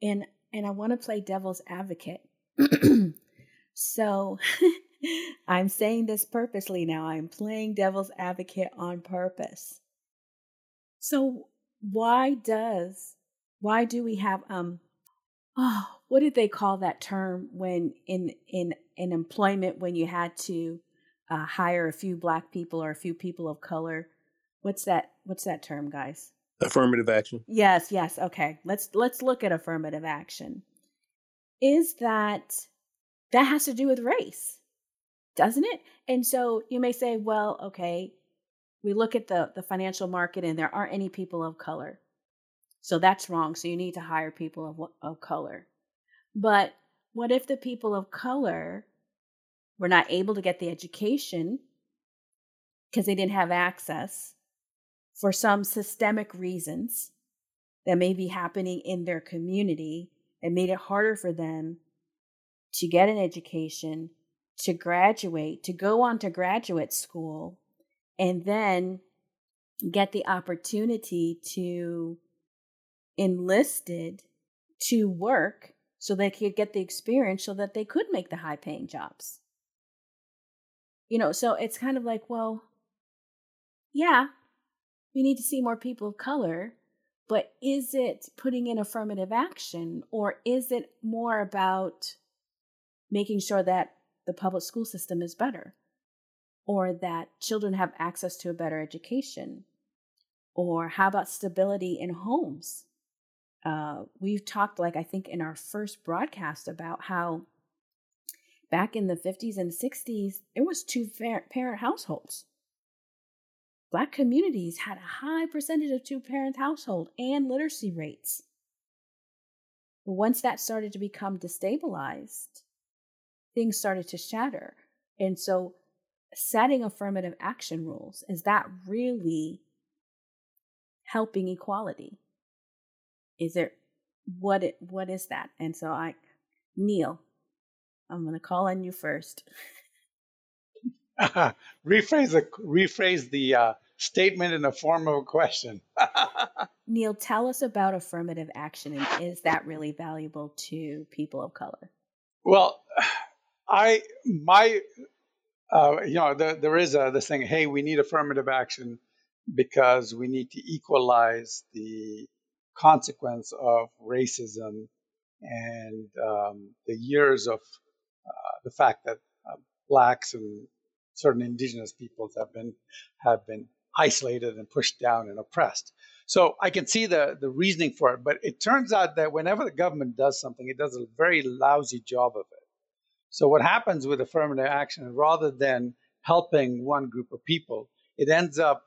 And and I want to play devil's advocate. [CLEARS THROAT] so [LAUGHS] I'm saying this purposely now. I'm playing devil's advocate on purpose. So why does why do we have um oh what did they call that term when in in in employment when you had to uh, hire a few black people or a few people of color what's that what's that term guys affirmative action yes yes okay let's let's look at affirmative action is that that has to do with race doesn't it and so you may say well okay we look at the, the financial market and there aren't any people of color. So that's wrong. So you need to hire people of, of color. But what if the people of color were not able to get the education because they didn't have access for some systemic reasons that may be happening in their community and made it harder for them to get an education, to graduate, to go on to graduate school, and then get the opportunity to enlisted to work so they could get the experience so that they could make the high paying jobs. You know, so it's kind of like, well, yeah, we need to see more people of color, but is it putting in affirmative action or is it more about making sure that the public school system is better or that children have access to a better education? Or how about stability in homes? Uh, we've talked, like I think in our first broadcast, about how back in the 50s and 60s, there was two parent households. Black communities had a high percentage of two parent household and literacy rates. But once that started to become destabilized, things started to shatter. And so setting affirmative action rules, is that really helping equality? Is there what it what is that? And so I Neil, I'm gonna call on you first. [LAUGHS] rephrase the rephrase the uh, statement in the form of a question. [LAUGHS] Neil, tell us about affirmative action and is that really valuable to people of color? Well, I my uh, you know there, there is a this thing. Hey, we need affirmative action because we need to equalize the consequence of racism and um, the years of the fact that uh, blacks and certain indigenous peoples have been have been isolated and pushed down and oppressed. So I can see the the reasoning for it, but it turns out that whenever the government does something, it does a very lousy job of it. So what happens with affirmative action, rather than helping one group of people, it ends up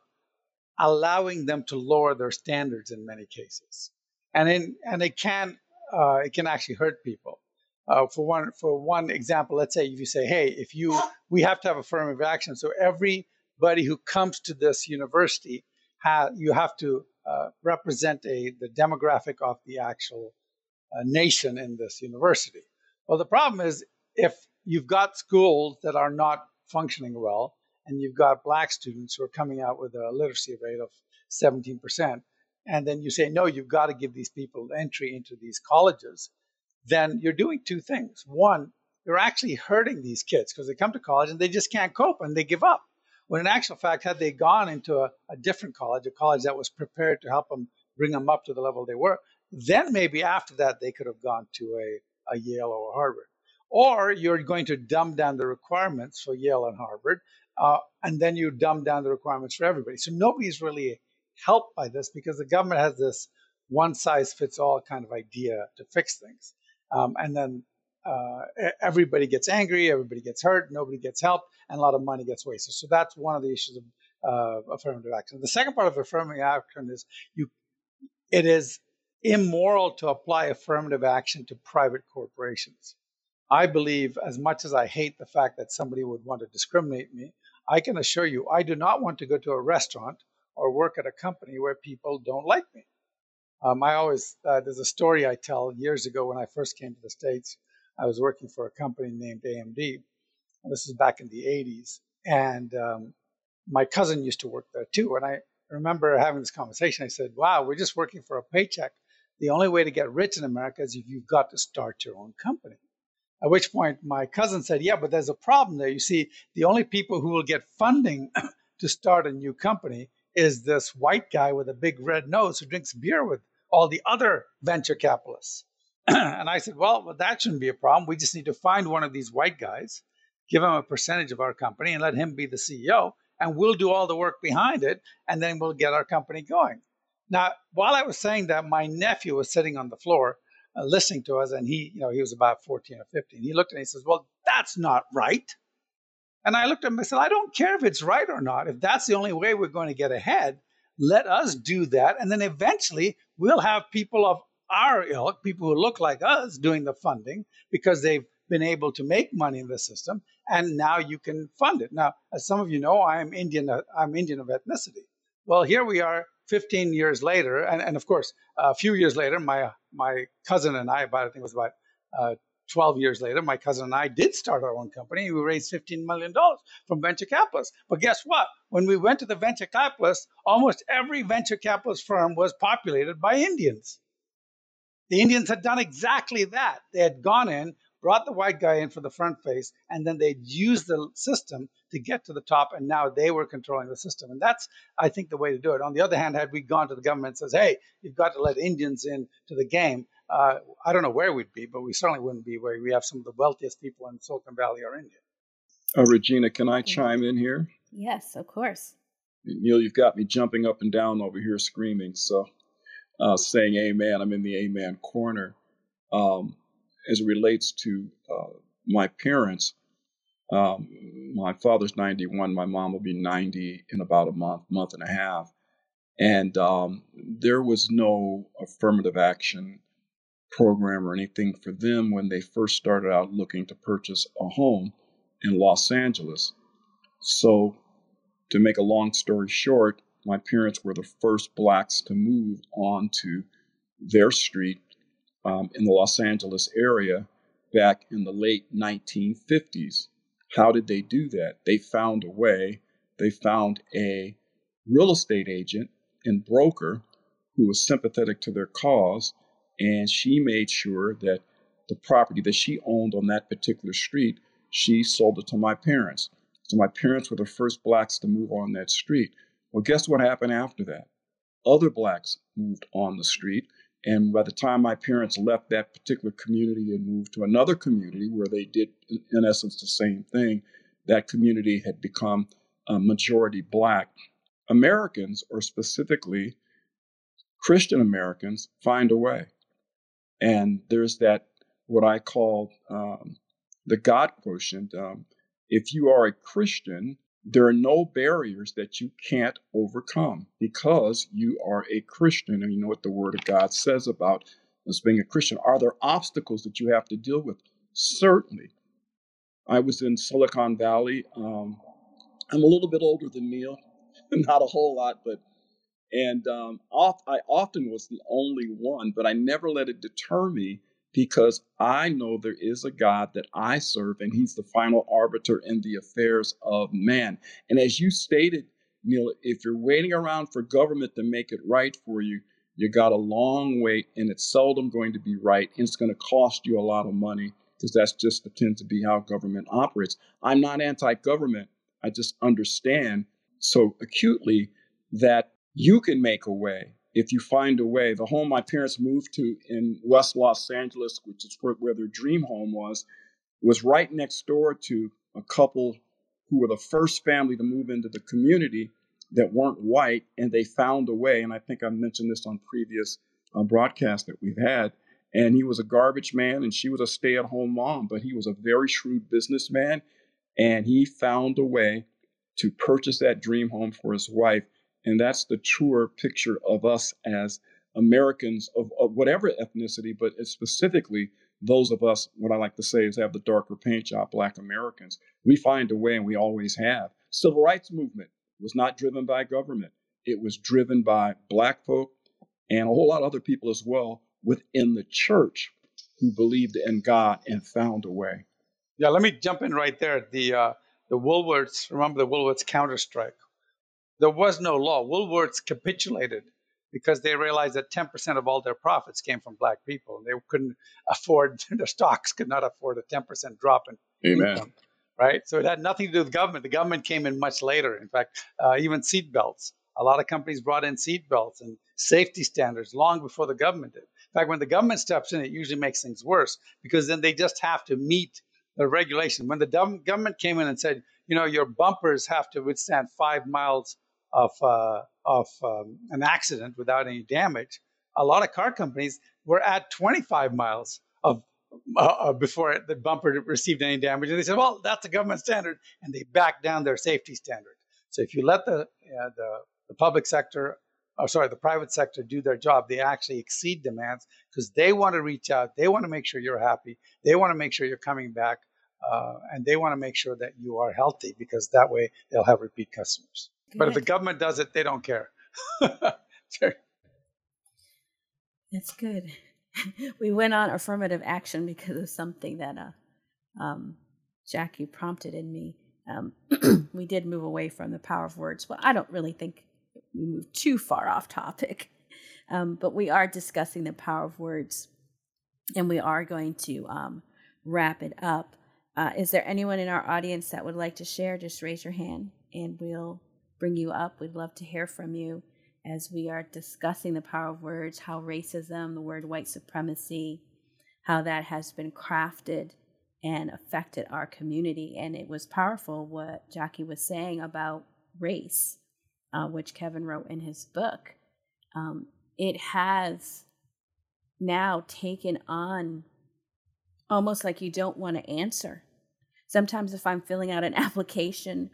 allowing them to lower their standards in many cases, and in and it can uh, it can actually hurt people. Uh, for one for one example, let's say if you say, "Hey, if you we have to have affirmative action, so everybody who comes to this university, ha- you have to uh, represent a the demographic of the actual uh, nation in this university." Well, the problem is if you've got schools that are not functioning well, and you've got black students who are coming out with a literacy rate of 17%, and then you say, no, you've got to give these people entry into these colleges, then you're doing two things. One, you're actually hurting these kids because they come to college and they just can't cope and they give up. When in actual fact, had they gone into a, a different college, a college that was prepared to help them bring them up to the level they were, then maybe after that they could have gone to a, a Yale or a Harvard. Or you're going to dumb down the requirements for Yale and Harvard uh, and then you dumb down the requirements for everybody. So nobody's really helped by this because the government has this one size fits all kind of idea to fix things. Um, and then uh, everybody gets angry, everybody gets hurt, nobody gets help, and a lot of money gets wasted. So that's one of the issues of uh, affirmative action. The second part of affirmative action is you. It is immoral to apply affirmative action to private corporations. I believe, as much as I hate the fact that somebody would want to discriminate me, I can assure you, I do not want to go to a restaurant or work at a company where people don't like me. Um, I always, uh, there's a story I tell years ago when I first came to the States. I was working for a company named AMD. This is back in the 80s. And um, my cousin used to work there too. And I remember having this conversation. I said, Wow, we're just working for a paycheck. The only way to get rich in America is if you've got to start your own company. At which point my cousin said, Yeah, but there's a problem there. You see, the only people who will get funding [CLEARS THROAT] to start a new company is this white guy with a big red nose who drinks beer with all the other venture capitalists. [CLEARS THROAT] and I said, well, well, that shouldn't be a problem. We just need to find one of these white guys, give him a percentage of our company, and let him be the CEO. And we'll do all the work behind it, and then we'll get our company going. Now, while I was saying that, my nephew was sitting on the floor uh, listening to us, and he, you know, he was about 14 or 15. He looked at me and he says, "Well, that's not right." And I looked at him and said, "I don't care if it's right or not. If that's the only way we're going to get ahead, let us do that. And then eventually we'll have people of our ilk, people who look like us, doing the funding because they've been able to make money in the system. And now you can fund it. Now, as some of you know, I'm Indian, I'm Indian of ethnicity. Well, here we are 15 years later. And, and of course, a few years later, my, my cousin and I, about, I think it was about uh, 12 years later, my cousin and I did start our own company. We raised $15 million from venture capitalists. But guess what? When we went to the venture capitalists, almost every venture capitalist firm was populated by Indians. The Indians had done exactly that. They had gone in, brought the white guy in for the front face, and then they'd used the system to get to the top, and now they were controlling the system. And that's, I think, the way to do it. On the other hand, had we gone to the government and says, hey, you've got to let Indians in to the game, uh, I don't know where we'd be, but we certainly wouldn't be where we have some of the wealthiest people in Silicon Valley or India. Uh, Regina, can I chime in here? Yes, of course. Neil, you've got me jumping up and down over here screaming, so uh, saying amen. I'm in the amen corner. Um, as it relates to uh, my parents, um, my father's 91, my mom will be 90 in about a month, month and a half. And um, there was no affirmative action program or anything for them when they first started out looking to purchase a home in Los Angeles. So, to make a long story short, my parents were the first blacks to move onto their street um, in the Los Angeles area back in the late 1950s. How did they do that? They found a way. They found a real estate agent and broker who was sympathetic to their cause and she made sure that the property that she owned on that particular street, she sold it to my parents. So my parents were the first blacks to move on that street. Well, guess what happened after that? Other blacks moved on the street. And by the time my parents left that particular community and moved to another community where they did, in essence, the same thing, that community had become a majority black. Americans, or specifically Christian Americans, find a way. And there's that, what I call um, the God quotient. Um, if you are a Christian, there are no barriers that you can't overcome because you are a Christian and you know what the Word of God says about us being a Christian. Are there obstacles that you have to deal with? Certainly. I was in Silicon Valley. Um, I'm a little bit older than Neil, [LAUGHS] not a whole lot, but and um, oft, I often was the only one, but I never let it deter me because I know there is a God that I serve, and He's the final arbiter in the affairs of man. And as you stated, Neil, if you're waiting around for government to make it right for you, you got a long wait, and it's seldom going to be right, and it's going to cost you a lot of money because that's just the, tends to be how government operates. I'm not anti-government. I just understand so acutely that you can make a way if you find a way. The home my parents moved to in West Los Angeles, which is where, their dream home was, was right next door to a couple who were the first family to move into the community that weren't white, and they found a way. And I think I mentioned this on previous uh, broadcasts that we've had. And he was a garbage man, and she was a stay at home mom, but he was a very shrewd businessman. And he found a way to purchase that dream home for his wife and that's the truer picture of us as Americans of, of whatever ethnicity, but specifically those of us, what I like to say is have the darker paint job, black Americans. We find a way and we always have. Civil rights movement was not driven by government. It was driven by black folk and a whole lot of other people as well within the church who believed in God and found a way. Yeah, let me jump in right there. The uh, the Woolworths, remember the Woolworths counter strike there was no law. Woolworths capitulated because they realized that 10% of all their profits came from black people. and They couldn't afford, [LAUGHS] their stocks could not afford a 10% drop in Amen. income. Right? So it had nothing to do with government. The government came in much later. In fact, uh, even seat belts. A lot of companies brought in seat belts and safety standards long before the government did. In fact, when the government steps in, it usually makes things worse because then they just have to meet the regulation. When the government came in and said, you know, your bumpers have to withstand five miles of uh, of um, an accident without any damage, a lot of car companies were at 25 miles of uh, uh, before the bumper received any damage, and they said, "Well, that's a government standard," and they backed down their safety standard. So if you let the uh, the, the public sector or sorry, the private sector do their job, they actually exceed demands because they want to reach out. They want to make sure you're happy. They want to make sure you're coming back. Uh, and they want to make sure that you are healthy because that way they'll have repeat customers. But if the government does it, they don't care. [LAUGHS] That's good. [LAUGHS] we went on affirmative action because of something that uh, um, Jackie prompted in me. Um, [CLEARS THROAT] we did move away from the power of words. Well, I don't really think we moved too far [LAUGHS] off topic, um, but we are discussing the power of words, and we are going to um, wrap it up. Uh, is there anyone in our audience that would like to share? Just raise your hand, and we'll bring you up. We'd love to hear from you as we are discussing the power of words, how racism, the word white supremacy, how that has been crafted and affected our community. And it was powerful what Jackie was saying about race, uh, which Kevin wrote in his book. Um, it has now taken on almost like you don't want to answer. Sometimes, if I'm filling out an [LAUGHS] application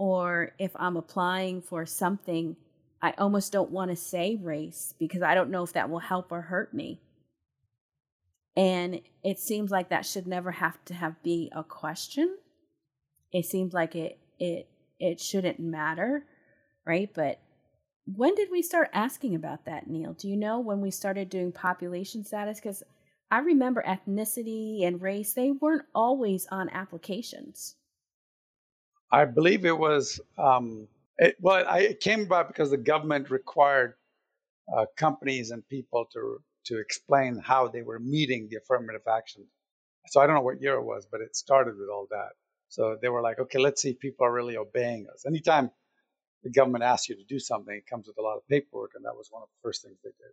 or if I'm applying for something, I almost don't want to say race because I don't know if that will help or hurt me. And it seems like that should never have to have be a question. It seems like it it it shouldn't matter, right? But when did we start asking about that, Neil? Do you know when we started doing population status? Because I remember ethnicity and race, they weren't always on applications. I believe it was um, it, well, I, it came about because the government required uh, companies and people to to explain how they were meeting the affirmative action. So I don't know what year it was, but it started with all that. So they were like, okay, let's see if people are really obeying us. Anytime the government asks you to do something, it comes with a lot of paperwork, and that was one of the first things they did.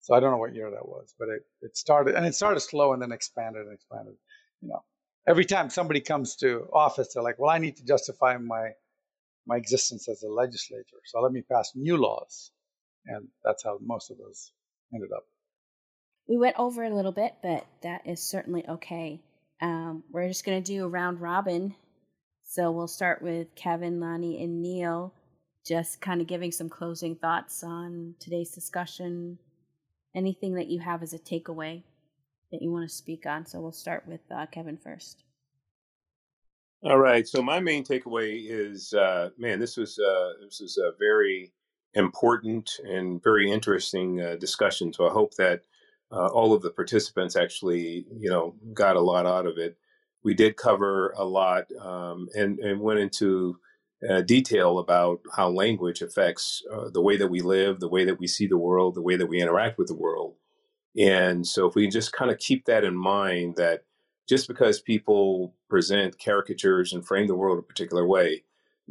So I don't know what year that was, but it, it started and it started slow and then expanded and expanded. You know, every time somebody comes to office, they're like, well, I need to justify my my existence as a legislator. So let me pass new laws. And that's how most of those ended up. We went over a little bit, but that is certainly okay. Um, we're just going to do a round robin. So we'll start with Kevin, Lonnie, and Neil, just kind of giving some closing thoughts on today's discussion. Anything that you have as a takeaway that you want to speak on. So we'll start with uh, Kevin first. All right. So my main takeaway is, uh, man, this was uh, this was a very important and very interesting uh, discussion. So I hope that uh, all of the participants actually, you know, got a lot out of it. We did cover a lot um, and and went into uh, detail about how language affects uh, the way that we live, the way that we see the world, the way that we interact with the world. And so if we just kind of keep that in mind, that just because people present caricatures and frame the world a particular way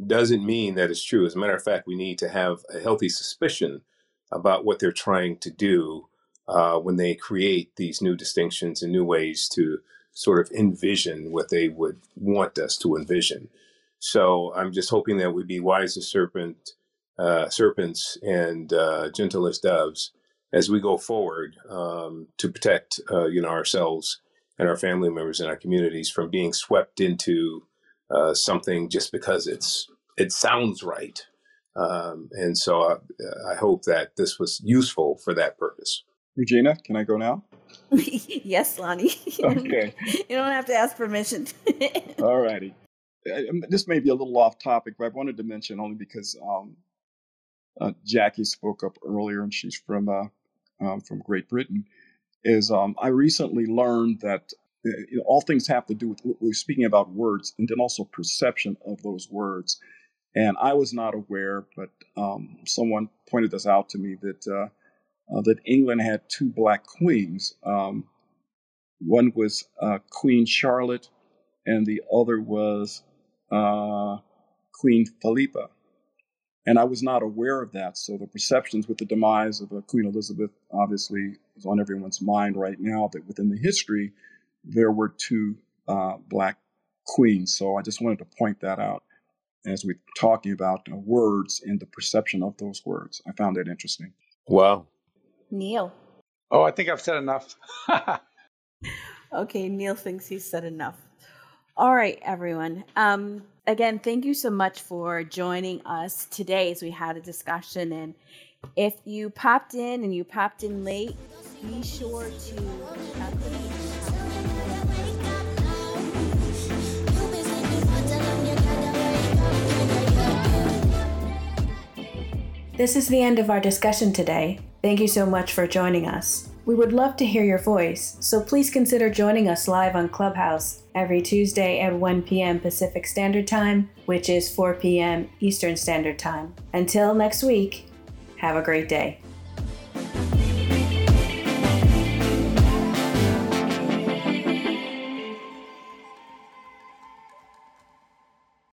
doesn't mean that it's true. As a matter of fact, we need to have a healthy suspicion about what they're trying to do uh, when they create these new distinctions and new ways to sort of envision what they would want us to envision. So I'm just hoping that we'd be wise as serpent, uh, serpents and uh, gentle as doves as we go forward um, to protect, uh, you know, ourselves and our family members and our communities from being swept into uh, something just because it's it sounds right. Um, and so I, uh, I, hope that this was useful for that purpose. Regina, can I go now? [LAUGHS] yes, Lonnie. Okay. [LAUGHS] you don't have to ask permission. [LAUGHS] All righty. Um, this may be a little off topic, but I wanted to mention only because um, uh, Jackie spoke up earlier, and she's from uh, um, from Great Britain is um, I recently learned that uh, you know, all things have to do with we're speaking about words and then also perception of those words. And I was not aware, but um, someone pointed this out to me that uh, uh, that England had two black queens. Um, one was uh, Queen Charlotte, and the other was uh, Queen Philippa. And I was not aware of that. So the perceptions with the demise of uh, Queen Elizabeth obviously is on everyone's mind right now that within the history, there were two uh, black queens. So I just wanted to point that out as we're talking about uh, words and the perception of those words. I found that interesting. Wow. Neil. Oh, I think I've said enough. [LAUGHS] okay, Neil thinks he's said enough. All right, everyone. Um, again, thank you so much for joining us today as we had a discussion and If you popped in and you popped in late, be sure to This is the end of our discussion today. Thank you so much for joining us. We would love to hear your voice, so please consider joining us live on Clubhouse every Tuesday at 1 p.m. Pacific Standard Time, which is 4 p.m. Eastern Standard Time. Until next week, have a great day.